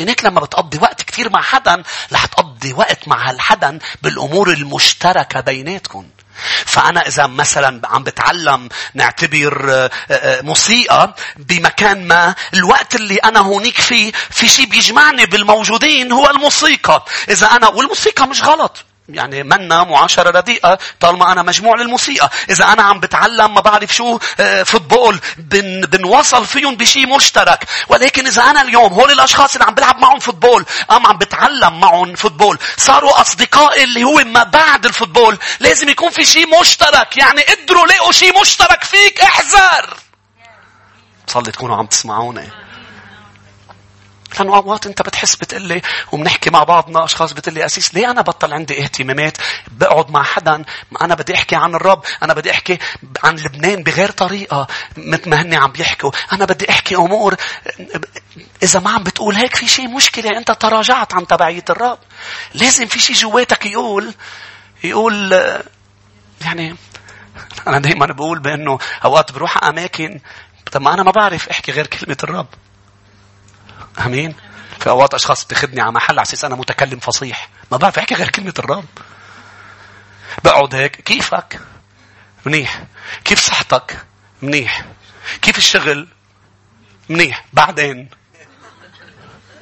هيك لما بتقضي وقت كثير مع حدا رح تقضي وقت مع هالحدا بالأمور المشتركة بيناتكم. فأنا إذا مثلا عم بتعلم نعتبر آه، آه، موسيقى بمكان ما الوقت اللي أنا هونيك فيه في شيء بيجمعني بالموجودين هو الموسيقى. إذا أنا والموسيقى مش غلط. يعني منا معاشرة رديئة طالما أنا مجموع للموسيقى. إذا أنا عم بتعلم ما بعرف شو آه، فوتبول بن بنوصل فيهم بشيء مشترك. ولكن إذا أنا اليوم هول الأشخاص اللي عم بلعب معهم football أم عم بتعلم معهم football صاروا أصدقائي اللي هو ما بعد ال football لازم يكون في شيء مشترك. يعني قدروا لقوا شيء مشترك فيك احذر. بصلي تكونوا عم تسمعوني. لأنه أوقات أنت بتحس بتقلي وبنحكي مع بعضنا أشخاص بتقلي قسيس ليه أنا بطل عندي اهتمامات؟ بقعد مع حدا ما أنا بدي أحكي عن الرب أنا بدي أحكي عن لبنان بغير طريقة مثل ما هني عم بيحكوا أنا بدي أحكي أمور إذا ما عم بتقول هيك في شيء مشكلة أنت تراجعت عن تبعية الرب. لازم في شيء جواتك يقول يقول يعني أنا دائما بقول بأنه أوقات بروح أماكن طب ما أنا ما بعرف أحكي غير كلمة الرب. آمين. في أوقات أشخاص بتاخذني على محل على أساس أنا متكلم فصيح. ما بعرف أحكي غير كلمة الرب. بقعد هيك. كيفك؟ منيح. كيف صحتك؟ منيح. كيف الشغل؟ منيح. بعدين؟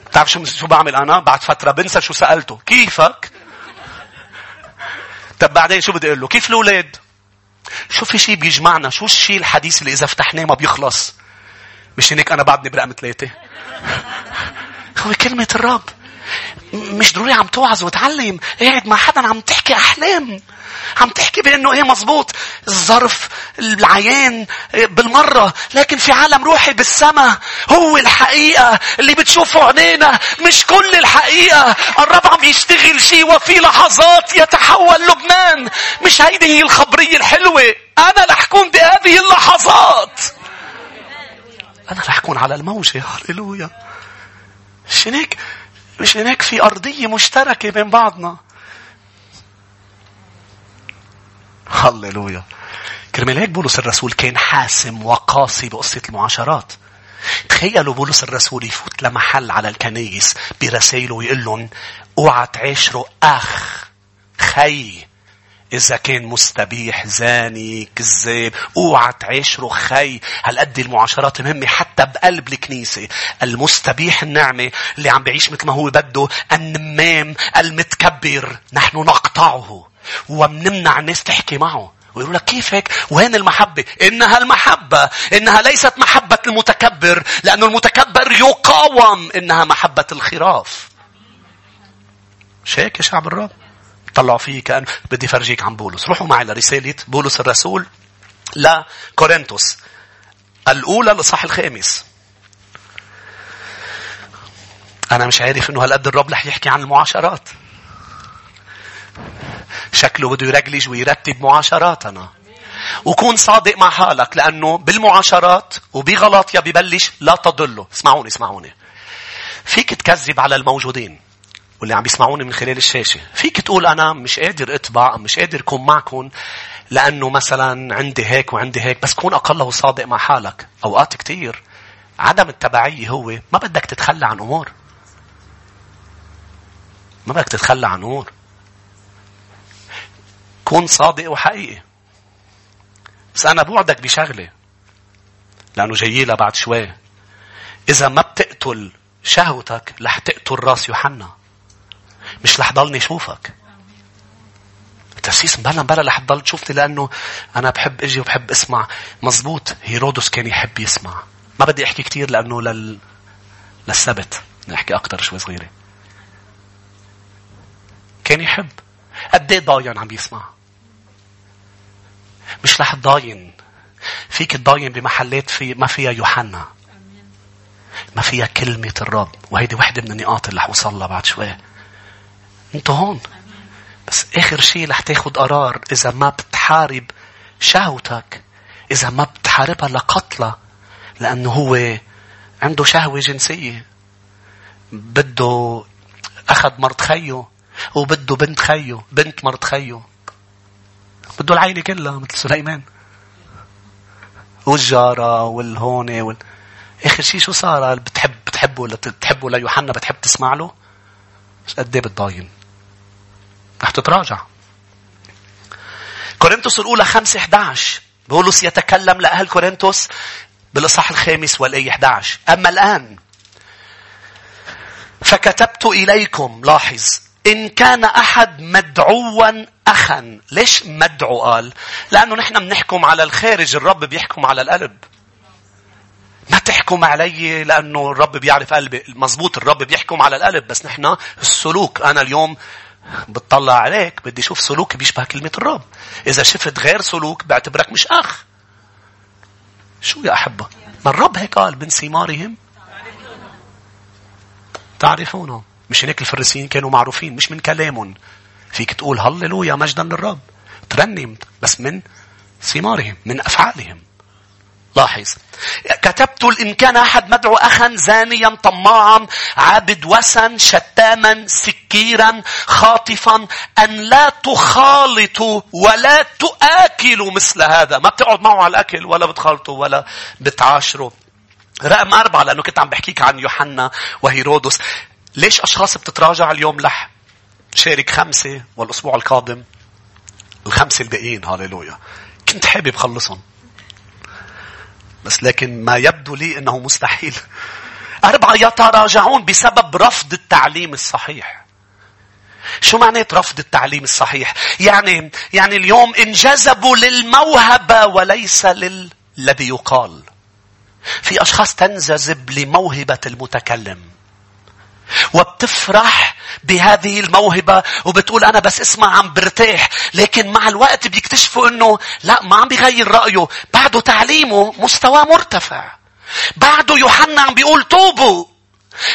بتعرف شو شو بعمل أنا؟ بعد فترة بنسى شو سألته. كيفك؟ طب بعدين شو بدي أقول له؟ كيف الأولاد؟ شو في شيء بيجمعنا؟ شو الشيء الحديث اللي إذا فتحناه ما بيخلص؟ مش هيك أنا بعدني برقم ثلاثة هو كلمة الرب. مش ضروري عم توعظ وتعلم. قاعد مع حدا عم تحكي أحلام. عم تحكي بأنه إيه مزبوط الظرف العيان بالمرة. لكن في عالم روحي بالسماء هو الحقيقة. اللي بتشوفه عينينا مش كل الحقيقة. الرب عم يشتغل شيء وفي لحظات يتحول لبنان. مش هيدي هي الخبرية الحلوة. أنا رح كون بهذه اللحظات. أنا رح أكون على الموجة. هللويا. مش هناك مش هناك في أرضية مشتركة بين بعضنا. هللويا. كرمال هيك بولس الرسول كان حاسم وقاسي بقصة المعاشرات. تخيلوا بولس الرسول يفوت لمحل على الكنايس برسائله ويقول لهم أوعى تعاشروا أخ خي. إذا كان مستبيح زاني كذاب أوعى تعاشره خي هالقد المعاشرات مهمة حتى بقلب الكنيسة المستبيح النعمة اللي عم بعيش مثل ما هو بده النمام المتكبر نحن نقطعه ومنمنع الناس تحكي معه ويقول لك كيف هيك؟ وين المحبة؟ إنها المحبة. إنها ليست محبة المتكبر. لأن المتكبر يقاوم. إنها محبة الخراف. هيك يا شعب الرب؟ طلعوا فيه كأن بدي فرجيك عن بولس. روحوا معي لرسالة بولس الرسول لكورنثوس الأولى لصح الخامس. أنا مش عارف إنه هالقد الرب رح يحكي عن المعاشرات. شكله بده يرجلج ويرتب معاشراتنا وكون صادق مع حالك لأنه بالمعاشرات وبغلط يا ببلش لا تضله. اسمعوني اسمعوني. فيك تكذب على الموجودين. واللي عم يسمعوني من خلال الشاشة. فيك تقول أنا مش قادر أتبع مش قادر أكون معكم لأنه مثلا عندي هيك وعندي هيك بس كون أقل وصادق مع حالك. أوقات كتير. عدم التبعية هو ما بدك تتخلى عن أمور. ما بدك تتخلى عن أمور. كون صادق وحقيقي. بس أنا بوعدك بشغلة. لأنه جاي لها بعد شوي. إذا ما بتقتل شهوتك رح تقتل راس يوحنا. مش رح ضلني اشوفك تأسيس مبلا مبلا رح تضل تشوفني لأنه أنا بحب أجي وبحب أسمع. مزبوط. هيرودس كان يحب يسمع. ما بدي أحكي كثير لأنه لل... للسبت نحكي أكثر شوي صغيرة. كان يحب. قد إيه ضاين عم يسمع؟ مش رح تضاين. فيك تضاين بمحلات في ما فيها يوحنا. ما فيها كلمة الرب. وهيدي وحدة من النقاط اللي رح بعد شوي. انت هون بس آخر شيء رح تاخد قرار إذا ما بتحارب شهوتك إذا ما بتحاربها لقتلها لأنه هو عنده شهوة جنسية بده أخذ مرت خيه وبده بنت خيه بنت مرت خيه بده العيلة كلها مثل سليمان والجارة والهونة وال... آخر شيء شو صار؟ بتحب بتحبه ولا بتحبه ليوحنا بتحب تسمع له؟ قد إيه بتضاين؟ رح تتراجع. كورنثوس الأولى 5 11 بولس يتكلم لأهل كورنثوس بالإصحاح الخامس والآية 11 أما الآن فكتبت إليكم لاحظ إن كان أحد مدعوا أخا. ليش مدعو؟ قال لأنه نحن بنحكم على الخارج الرب بيحكم على القلب. ما تحكم علي لأنه الرب بيعرف قلبي. مزبوط الرب بيحكم على القلب بس نحن السلوك. أنا اليوم بتطلع عليك بدي أشوف سلوك بيشبه كلمة الرب. إذا شفت غير سلوك بعتبرك مش أخ. شو يا أحبة؟ ما الرب هيك قال من ثمارهم تعرفونه. مش هيك الفريسيين كانوا معروفين مش من كلامهم. فيك تقول هللويا مجدا للرب. ترنم بس من ثمارهم من أفعالهم. لاحظ. كتبت إن كان أحد مدعو أخا زانيا طماعا عابد وسن شتاما سكيرا خاطفا أن لا تخالطوا ولا تآكلوا مثل هذا. ما بتقعد معه على الأكل ولا بتخالطوا ولا بتعاشروا رقم أربعة لأنه كنت عم بحكيك عن يوحنا وهيرودس. ليش أشخاص بتتراجع اليوم؟ لح شارك خمسة والأسبوع القادم. الخمسة الباقيين هاليلويا. كنت حابب خلصهم. بس لكن ما يبدو لي أنه مستحيل (laughs) أربعة يتراجعون بسبب رفض التعليم الصحيح. شو معنى رفض التعليم الصحيح؟ يعني يعني اليوم انجذبوا للموهبة وليس للذي يقال. في أشخاص تنجذب لموهبة المتكلم. وبتفرح بهذه الموهبة وبتقول أنا بس اسمع عم برتاح لكن مع الوقت بيكتشفوا أنه لا ما عم بيغير رأيه. بعده تعليمه مستوى مرتفع. بعده يوحنا عم بيقول توبوا.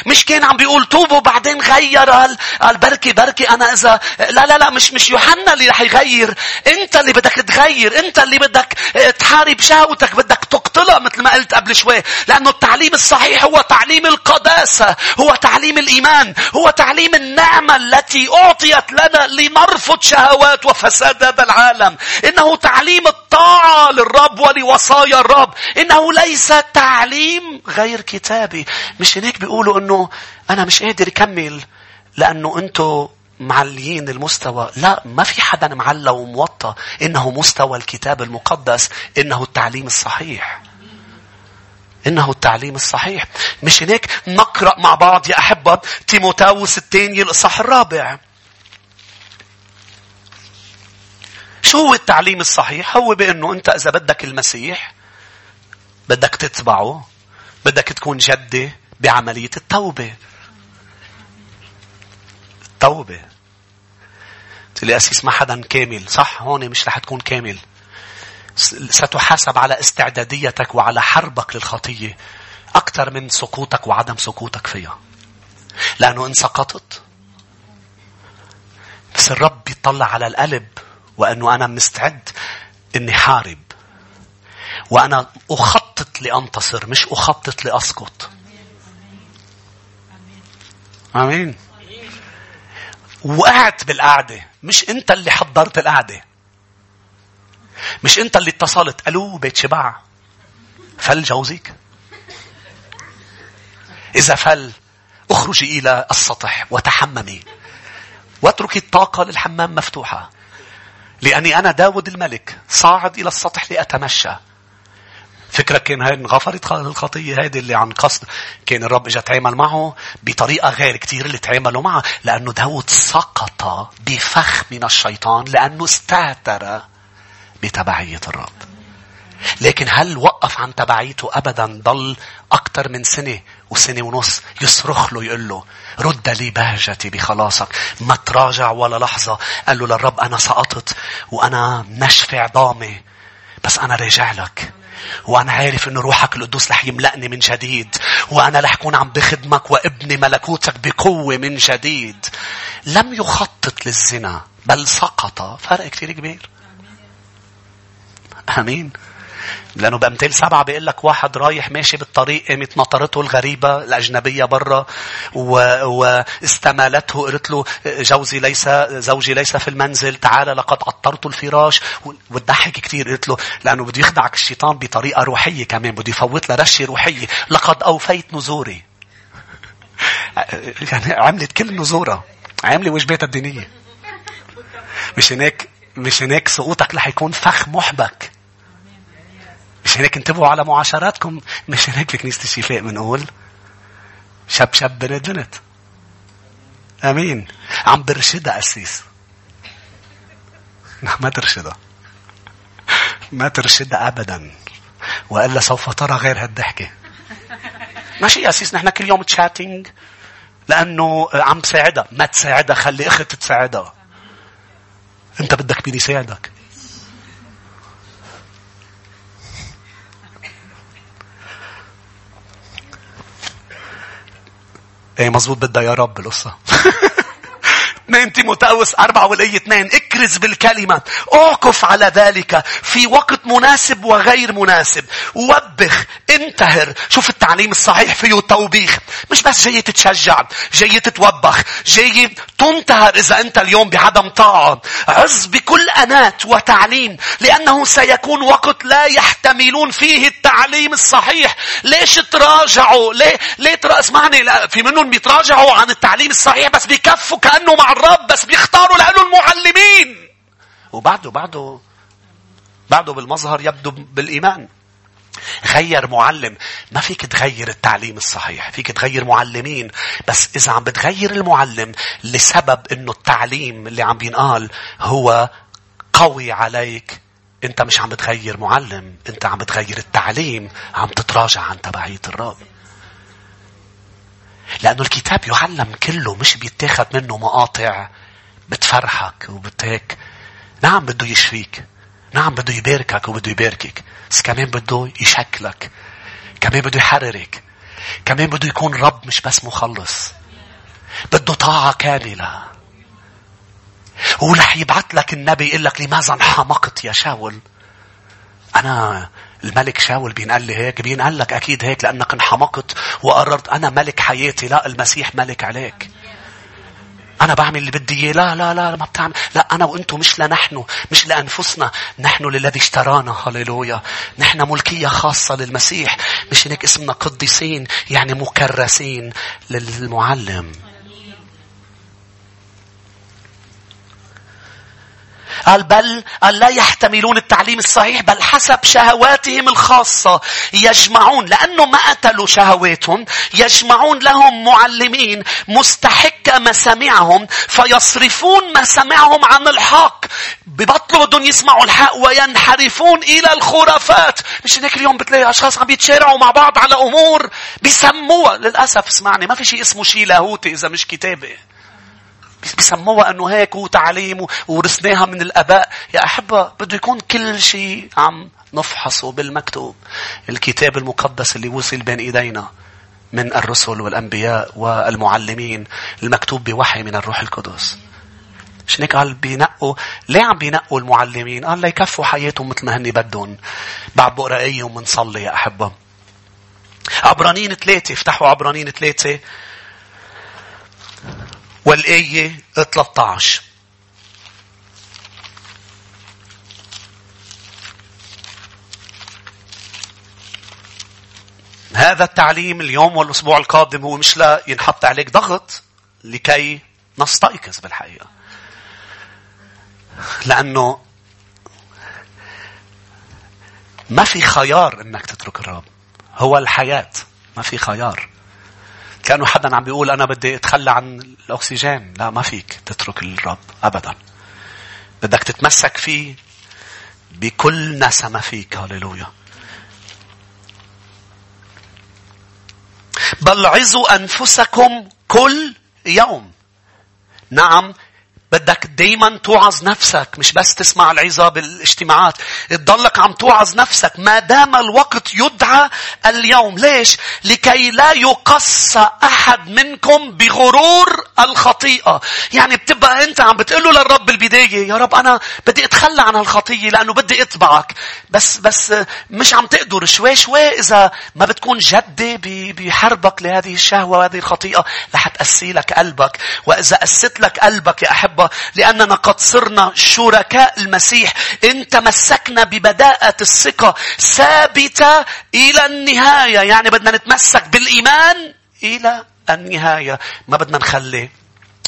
مش كان عم بيقول توبوا بعدين غير قال بركي بركي أنا إذا لا لا لا مش مش يوحنا اللي رح يغير أنت اللي بدك تغير أنت اللي بدك تحارب شهوتك بدك تقتلها مثل ما قلت قبل شوي لأنه التعليم الصحيح هو تعليم القداسة هو تعليم الإيمان هو تعليم النعمة التي أعطيت لنا لنرفض شهوات وفساد هذا العالم. إنه تعليم الطاعة للرب ولوصايا الرب. إنه ليس تعليم غير كتابي. مش هيك بيقولوا بيقولوا إنه أنا مش قادر أكمل لأنه أنتم معليين المستوى. لا ما في حدا معلى وموطى إنه مستوى الكتاب المقدس إنه التعليم الصحيح. إنه التعليم الصحيح. مش هيك؟ نقرأ مع بعض يا أحبة. تيموتاوس الثاني الإصحاح الرابع. شو هو التعليم الصحيح؟ هو بإنه أنت إذا بدك المسيح بدك تتبعه بدك تكون جدي بعملية التوبة. التوبة. قلت لي ما حدا كامل. صح هون مش رح تكون كامل. ستحاسب على استعداديتك وعلى حربك للخطية أكثر من سقوطك وعدم سقوطك فيها. لأنه إن سقطت بس الرب بيطلع على القلب وأنه أنا مستعد إني حارب. وأنا أخطط لأنتصر مش أخطط لأسقط. آمين. وقعت بالقعدة. مش انت اللي حضرت القعدة. مش انت اللي اتصلت. ألو بيت شبع فل جوزك إذا فل اخرجي إلى السطح وتحممي. واتركي الطاقة للحمام مفتوحة. لأني أنا داود الملك صاعد إلى السطح لأتمشى. فكرك كان هاي انغفرت الخطية هذه اللي عن قصد كان الرب اجى تعامل معه بطريقة غير كتير اللي تعاملوا معه لأنه داود سقط بفخ من الشيطان لأنه استهتر بتبعية الرب. لكن هل وقف عن تبعيته أبدا ضل أكثر من سنة وسنة ونص يصرخ له يقول له رد لي بهجتي بخلاصك ما تراجع ولا لحظة. قال له للرب أنا سقطت وأنا نشف عظامي بس أنا راجع لك. وأنا عارف أن روحك القدوس رح يملأني من جديد وأنا رح أكون عم بخدمك وابني ملكوتك بقوة من جديد لم يخطط للزنا بل سقط. فرق كثير كبير. أمين. لأنه بأمثال سبعة بيقول لك واحد رايح ماشي بالطريق قامت نطرته الغريبة الأجنبية برا و... واستمالته قالت له جوزي ليس زوجي ليس في المنزل تعال لقد عطرت الفراش وتضحك كثير قلت له لأنه بده يخدعك الشيطان بطريقة روحية كمان بده يفوت له رشة روحية. لقد أوفيت نزوري. (laughs) يعني عملت كل نزورها عاملة وجباتها الدينية. مش هناك مش هيك سقوطك رح يكون فخ محبك. مش هيك انتبهوا على معاشراتكم. مش هيك في كنيسة الشفاء بنقول شب شب بنت بنت آمين. عم برشدها اسيس ما ترشدها. ما ترشدها ابدا. وإلا سوف ترى غير هالضحكة. ماشي يا سيس نحن كل يوم تشاتينج لأنه عم بساعدها ما تساعدها خلي اخت تساعدها. أنت بدك مين يساعدك. إيه مزبوط بدها يا رب القصة. 2 تيموتاوس أربعة والآية اثنين. اكرز بالكلمة. اعكف على ذلك في وقت مناسب وغير مناسب. وبخ انتهر. شوف التعليم الصحيح فيه توبيخ. مش بس جاي تتشجع جاي تتوبخ جاي تنتهر إذا أنت اليوم بعدم طاعة. عز بكل أنات وتعليم لأنه سيكون وقت لا يحتملون فيه التعليم الصحيح. ليش تراجعوا؟ ليه ليه ترى اسمعني لا في منهم بيتراجعوا عن التعليم الصحيح بس بيكفوا كأنه مع الرب بس بيختاروا لأنه المعلمين. وبعده بعده بعده بالمظهر يبدو بالإيمان. غير معلم ما فيك تغير التعليم الصحيح فيك تغير معلمين بس إذا عم بتغير المعلم لسبب أنه التعليم اللي عم بينقال هو قوي عليك أنت مش عم بتغير معلم أنت عم بتغير التعليم عم تتراجع عن تبعية الرب. لأنه الكتاب يعلم كله مش بيتاخد منه مقاطع بتفرحك وبتهيك. نعم بده يشفيك. نعم بده يباركك وبده يباركك. بس كمان بده يشكلك. كمان بده يحررك. كمان بده يكون رب مش بس مخلص. بده طاعة كاملة. ورح يبعث لك النبي يقول لك لماذا انحمقت يا شاول؟ أنا الملك شاول بينقال لي هيك بينقال لك أكيد هيك لأنك انحمقت وقررت أنا ملك حياتي لا المسيح ملك عليك. أنا بعمل اللي بدي إياه لا لا لا ما بتعمل. لا أنا وأنتم مش لنحن مش لأنفسنا نحن للذي اشترانا هللويا. نحن ملكية خاصة للمسيح مش هيك اسمنا قديسين يعني مكرسين للمعلم. قال بل قال لا يحتملون التعليم الصحيح بل حسب شهواتهم الخاصة. يجمعون لأنه ما قتلوا شهواتهم يجمعون لهم معلمين مستحك مسامعهم فيصرفون مسامعهم عن الحق. ببطلوا بدهم يسمعوا الحق وينحرفون إلى الخرافات. مش هيك اليوم بتلاقي أشخاص عم بيتشارعوا مع بعض على أمور بيسموها للأسف اسمعني ما في شيء اسمه شيء لاهوتي إذا مش كتابي بيسموها انه هيك وتعليم ورثناها من الاباء يا أحبة بده يكون كل شيء عم نفحصه بالمكتوب الكتاب المقدس اللي وصل بين إيدينا من الرسل والأنبياء والمعلمين المكتوب بوحي من الروح القدس عشان هيك قال بينقوا ليه عم بينقوا المعلمين؟ قال ليكفوا حياتهم مثل ما هن بدهم. بعد بقرأ إيه ومنصلي يا أحبة. عبرانيين ثلاثة افتحوا عبرانيين ثلاثة والآية 13 هذا التعليم اليوم والأسبوع القادم هو مش لا ينحط عليك ضغط لكي نستيقظ بالحقيقة. لأنه ما في خيار إنك تترك الرب. هو الحياة. ما في خيار. كانه حدا عم بيقول أنا بدي أتخلى عن الأكسجين. لا ما فيك تترك الرب ابدا. بدك تتمسك فيه بكل نسمة فيك. هللويا. بل عظوا أنفسكم كل يوم. نعم بدك دايما توعظ نفسك مش بس تسمع العظة بالاجتماعات تضلك عم توعظ نفسك ما دام الوقت يدعى اليوم. ليش؟ لكي لا يقص أحد منكم بغرور الخطيئة. يعني بتبقى أنت عم بتقول للرب بالبداية يا رب أنا بدي أتخلى عن الخطية لأنه بدي أتبعك. بس بس مش عم تقدر. شوي شوي إذا ما بتكون جدي بحربك لهذه الشهوة وهذه الخطيئة رح تأسي لك قلبك. وإذا أسيت لك قلبك يا أحب الرغبة لأننا قد صرنا شركاء المسيح. إن تمسكنا ببداءة الثقة ثابتة إلى النهاية. يعني بدنا نتمسك بالإيمان إلى النهاية. ما بدنا نخلي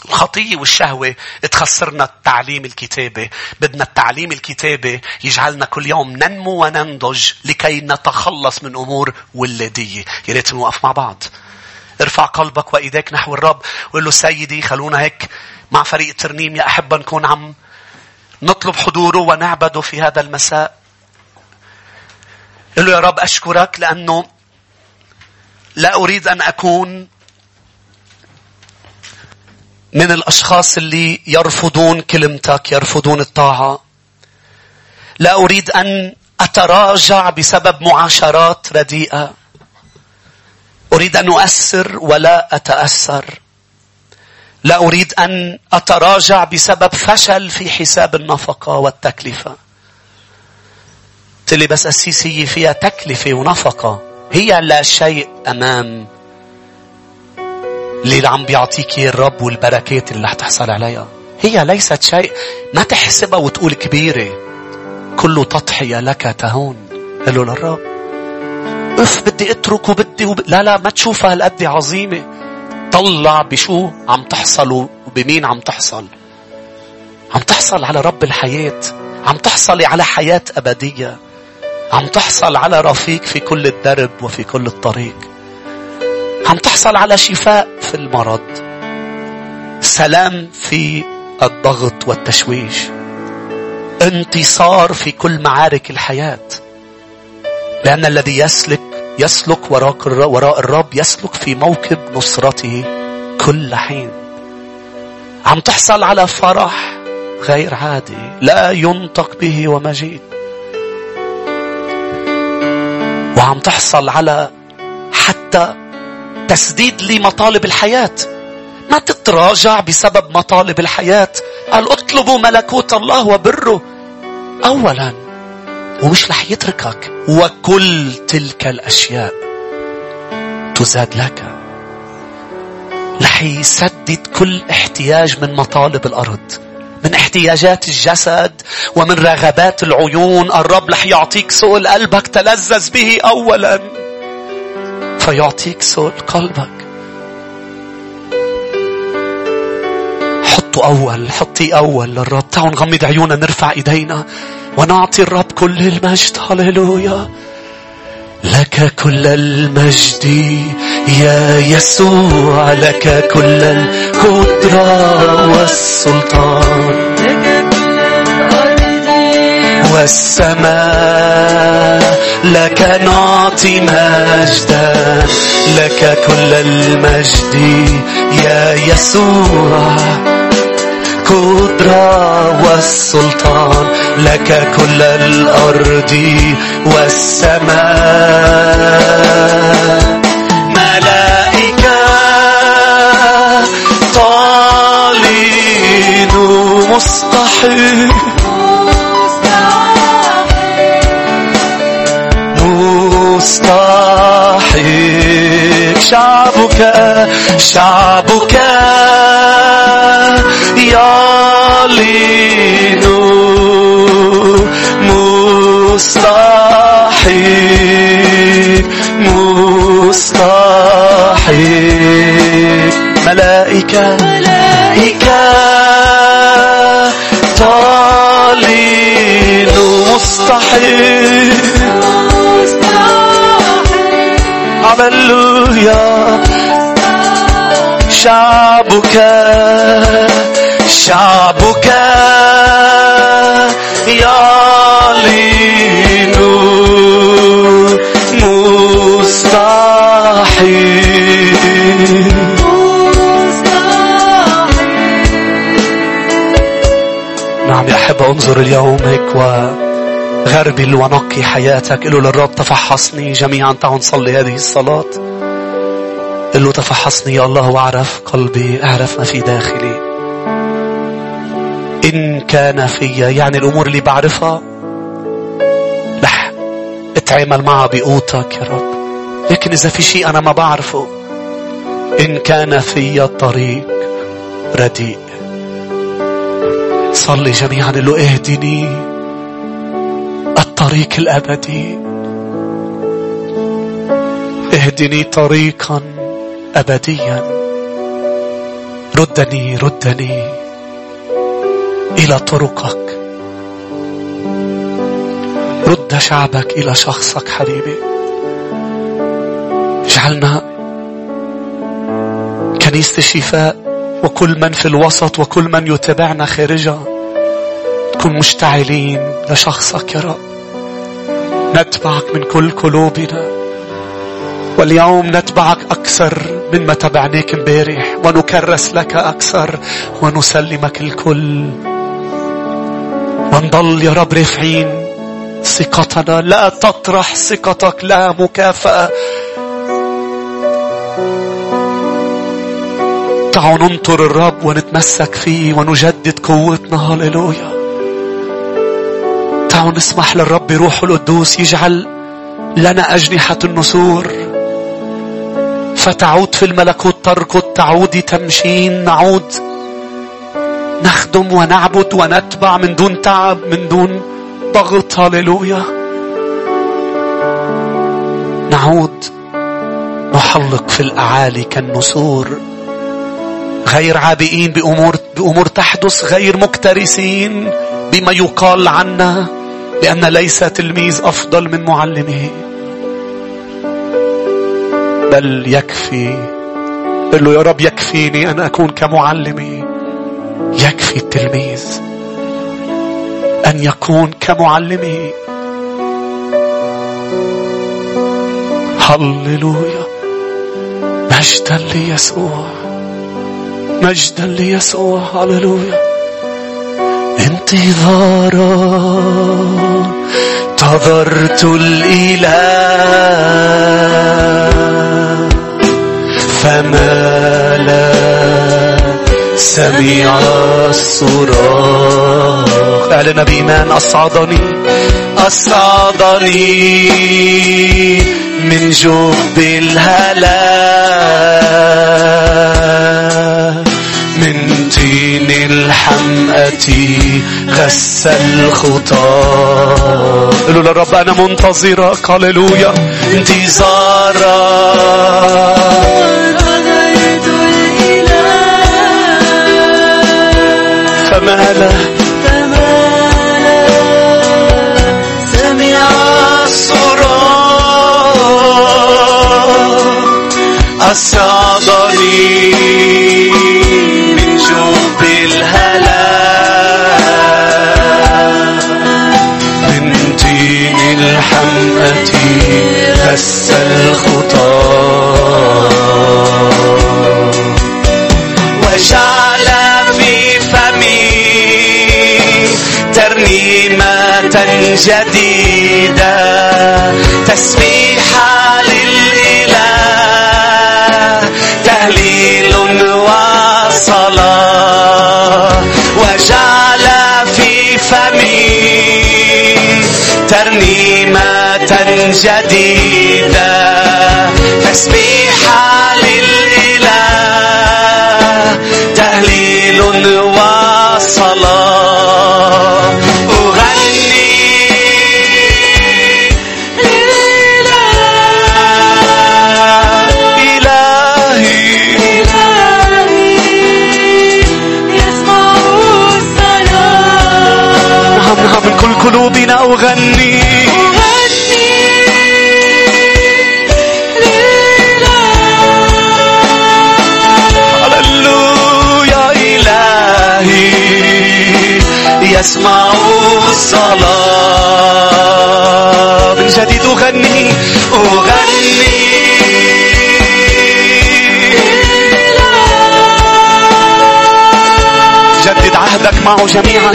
الخطية والشهوة تخسرنا التعليم الكتابي. بدنا التعليم الكتابي يجعلنا كل يوم ننمو وننضج لكي نتخلص من أمور ولادية. يا ريت نوقف مع بعض. ارفع قلبك وإيديك نحو الرب. وقول له سيدي خلونا هيك. مع فريق ترنيم يا أحبة نكون عم نطلب حضوره ونعبده في هذا المساء. قل له يا رب أشكرك لأنه لا أريد أن أكون من الأشخاص اللي يرفضون كلمتك يرفضون الطاعة. لا أريد أن أتراجع بسبب معاشرات رديئة. أريد أن أؤثر ولا أتأثر. لا أريد أن أتراجع بسبب فشل في حساب النفقة والتكلفة. لي بس السيسية فيها تكلفة ونفقة. هي لا شيء أمام اللي عم بيعطيك الرب والبركات اللي رح تحصل عليها. هي ليست شيء ما تحسبها وتقول كبيرة. كله تضحية لك تهون. قال له للرب أف بدي اترك وبدي وب... لا لا ما تشوفها هالقد عظيمة. طلع بشو عم تحصل وبمين عم تحصل؟ عم تحصل على رب الحياة عم تحصلي على حياة أبدية عم تحصل على رفيق في كل الدرب وفي كل الطريق. عم تحصل على شفاء في المرض سلام في الضغط والتشويش انتصار في كل معارك الحياة. لأن الذي يسلك يسلك وراء الرب يسلك في موكب نصرته كل حين. عم تحصل على فرح غير عادي لا ينطق به ومجيد. وعم تحصل على حتى تسديد لمطالب الحياة. ما تتراجع بسبب مطالب الحياة. قال اطلبوا ملكوت الله وبره. أولا ومش رح يتركك. وكل تلك الأشياء تزاد لك. رح يسدد كل احتياج من مطالب الأرض من احتياجات الجسد ومن رغبات العيون. الرب رح يعطيك سؤل قلبك تلذذ به أولا. فيعطيك سؤل قلبك. حطوا أول حطي أول للرب. تعالوا نغمض عيوننا نرفع إيدينا. ونعطي الرب كل المجد. هللويا. لك كل المجد. يا يسوع لك كل القدرة والسلطان. والسماء لك نعطي مجدا. لك كل المجد. يا يسوع. القدرة والسلطان لك كل الأرض والسماء. ملائكة طالين مستحيل مستحيل. شعبك شعبك يعلن مستحيل مستحيل. ملائكة ملائكة طالين مستحيل. هللويا. شعبك شعبك يعلن مستحيل. نعم يا أحب أنظر اليوم هيك وغربل ونقي حياتك. قل للرب تفحصني جميعا. تعالوا نصلي هذه الصلاة. قل له تفحصني يا الله وأعرف قلبي أعرف ما في داخلي. إن كان فيا يعني الأمور اللي بعرفها رح اتعامل معها بقوتك يا رب. لكن إذا في شيء أنا ما بعرفه إن كان فيا طريق رديء. صلي جميعا له اهدني الطريق الأبدي. اهدني طريقا أبديا. ردني ردني. إلى طرقك. رد شعبك إلى شخصك حبيبي. اجعلنا كنيسة الشفاء وكل من في الوسط وكل من يتابعنا خارجها. نكون مشتعلين لشخصك يا رب. نتبعك من كل قلوبنا. واليوم نتبعك أكثر مما تبعناك امبارح. ونكرس لك أكثر. ونسلمك الكل. ونضل يا رب رافعين ثقتنا لا تطرح ثقتك لا مكافأة. تعالوا ننطر الرب ونتمسك فيه ونجدد قوتنا. هللويا. تعالوا نسمح للرب روح القدوس يجعل لنا أجنحة النسور. فتعود في الملكوت تركض تعودي تمشين نعود نخدم ونعبد ونتبع من دون تعب من دون ضغط. هللويا. نعود. نحلق في الأعالي كالنسور. غير عابئين بأمور, بأمور تحدث غير مكترثين بما يقال عنا لأن ليس تلميذ أفضل من معلمه. بل يكفي قل له يا رب يكفيني أن أكون كمعلمي. يكفي التلميذ أن يكون كمعلمه. هللويا. مجدا ليسوع. مجدا ليسوع. هللويا. انتظارا. انتظرت الإله. فما لا سمع الصراخ. اعلن بإيمان أصعدني أصعدني من جب الهلاك. من طين الحمأة غس الخطى قالوا للرب أنا منتظرك هللويا. انتظارك. فمالا فمالا سمع الصراخ أصعدني من جب الهلاك من طين الحمأة غس الخطى جديدة تسبيحة للإله تهليل وصلاة وجعل في فمي ترنيمة جديدة. تسبيحة قلوبنا أغني. هللويا إلهي يسمع الصلاة. من جديد أغني أغني. جدد عهدك معه جميعا.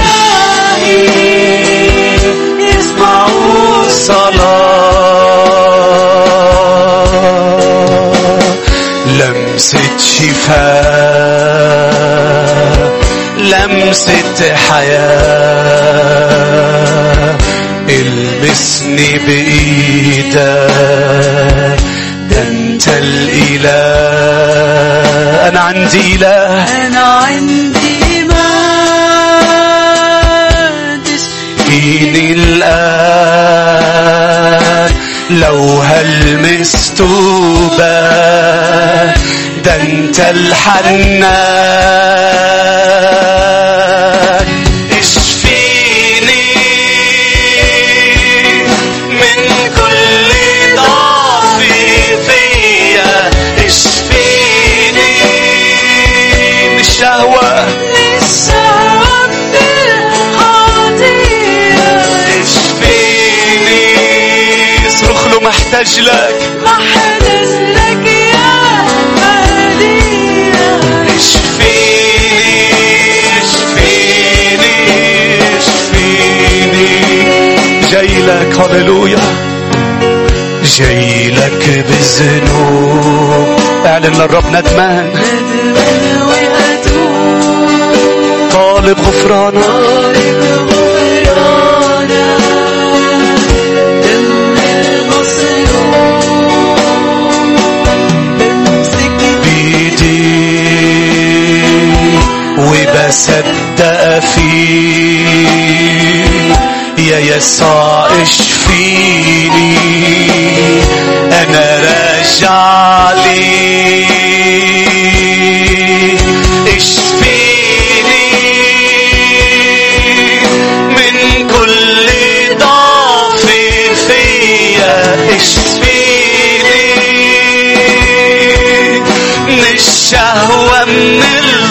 لمسة شفاء لمسة حياة المسني بإيدك ده أنت الإله. أنا عندي إله. أنا عندي إيمان فيني الآن. لو هلمس توبة ده أنت الحنان. اشفيني من كل فيا. اشفيني من الشهوة. الشعب الخطية اشفيني. صرخ له محتاج لك. بالذنوب اعلن للرب ندمان. وأتوب طالب غفرانك طالب المصلوب بمسك بيدي وبصدق فيك يا يسوع اشفيني أنا راجع ليك اشفيني من كل ضعف فيا. اشفيني من الشهوة من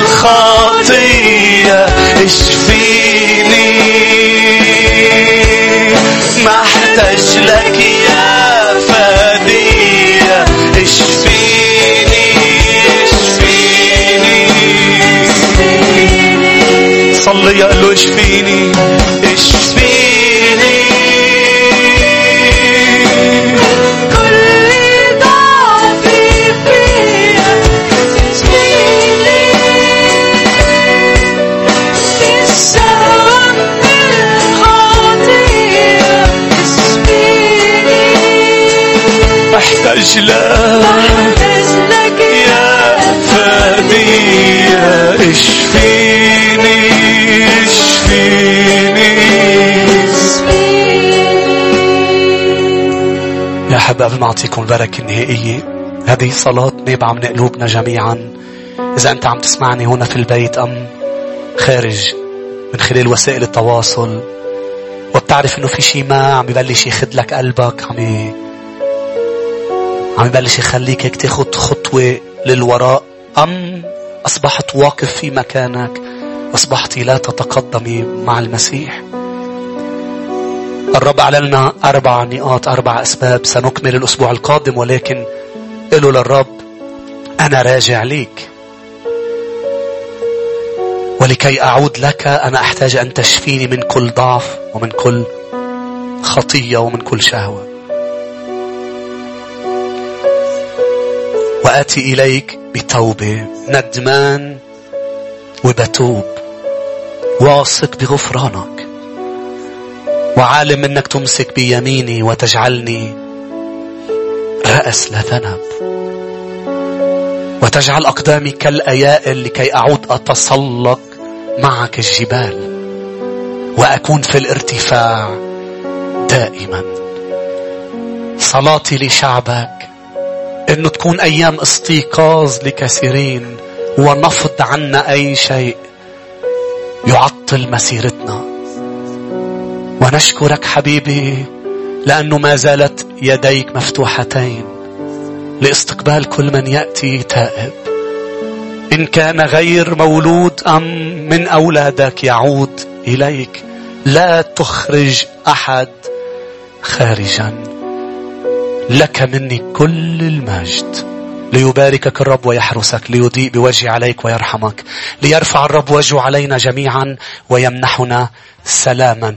الخطية اشفيني لك يا فدية اشفيني اشفيني. صلي قال له اشفيني. محتاج لك محتاج لك يا فدية اشفيني اشفيني. يا حباب ما أعطيكم البركة النهائية. هذه صلاة نابعة من قلوبنا جميعا. إذا أنت عم تسمعني هنا في البيت أم خارج من خلال وسائل التواصل وبتعرف إنه في شيء ما عم يبلش يخد لك قلبك عم. عم يبلش يخليك هيك تاخد خطوة للوراء. أم أصبحت واقف في مكانك أصبحت لا تتقدمي مع المسيح. الرب أعلن لنا أربع نقاط أربع أسباب سنكمل الأسبوع القادم ولكن قلوا للرب أنا راجع ليك. ولكي أعود لك أنا أحتاج أن تشفيني من كل ضعف ومن كل خطية ومن كل شهوة. وآتي إليك بتوبة. ندمان وبتوب. واثق بغفرانك. وعالم أنك تمسك بيميني وتجعلني رأس لا ذنب. وتجعل أقدامي كالأيائل لكي أعود أتسلق معك الجبال. وأكون في الارتفاع دائما. صلاتي لشعبك إنه تكون أيام استيقاظ لكثيرين ونفض عنا أي شيء يعطل مسيرتنا. ونشكرك حبيبي لأنه ما زالت يديك مفتوحتين لاستقبال كل من يأتي تائب. إن كان غير مولود أم من أولادك يعود إليك لا تخرج أحد خارجا. لك مني كل المجد. ليباركك الرب ويحرسك ليضيء بوجهه عليك ويرحمك ليرفع الرب وجهه علينا جميعا ويمنحنا سلاما.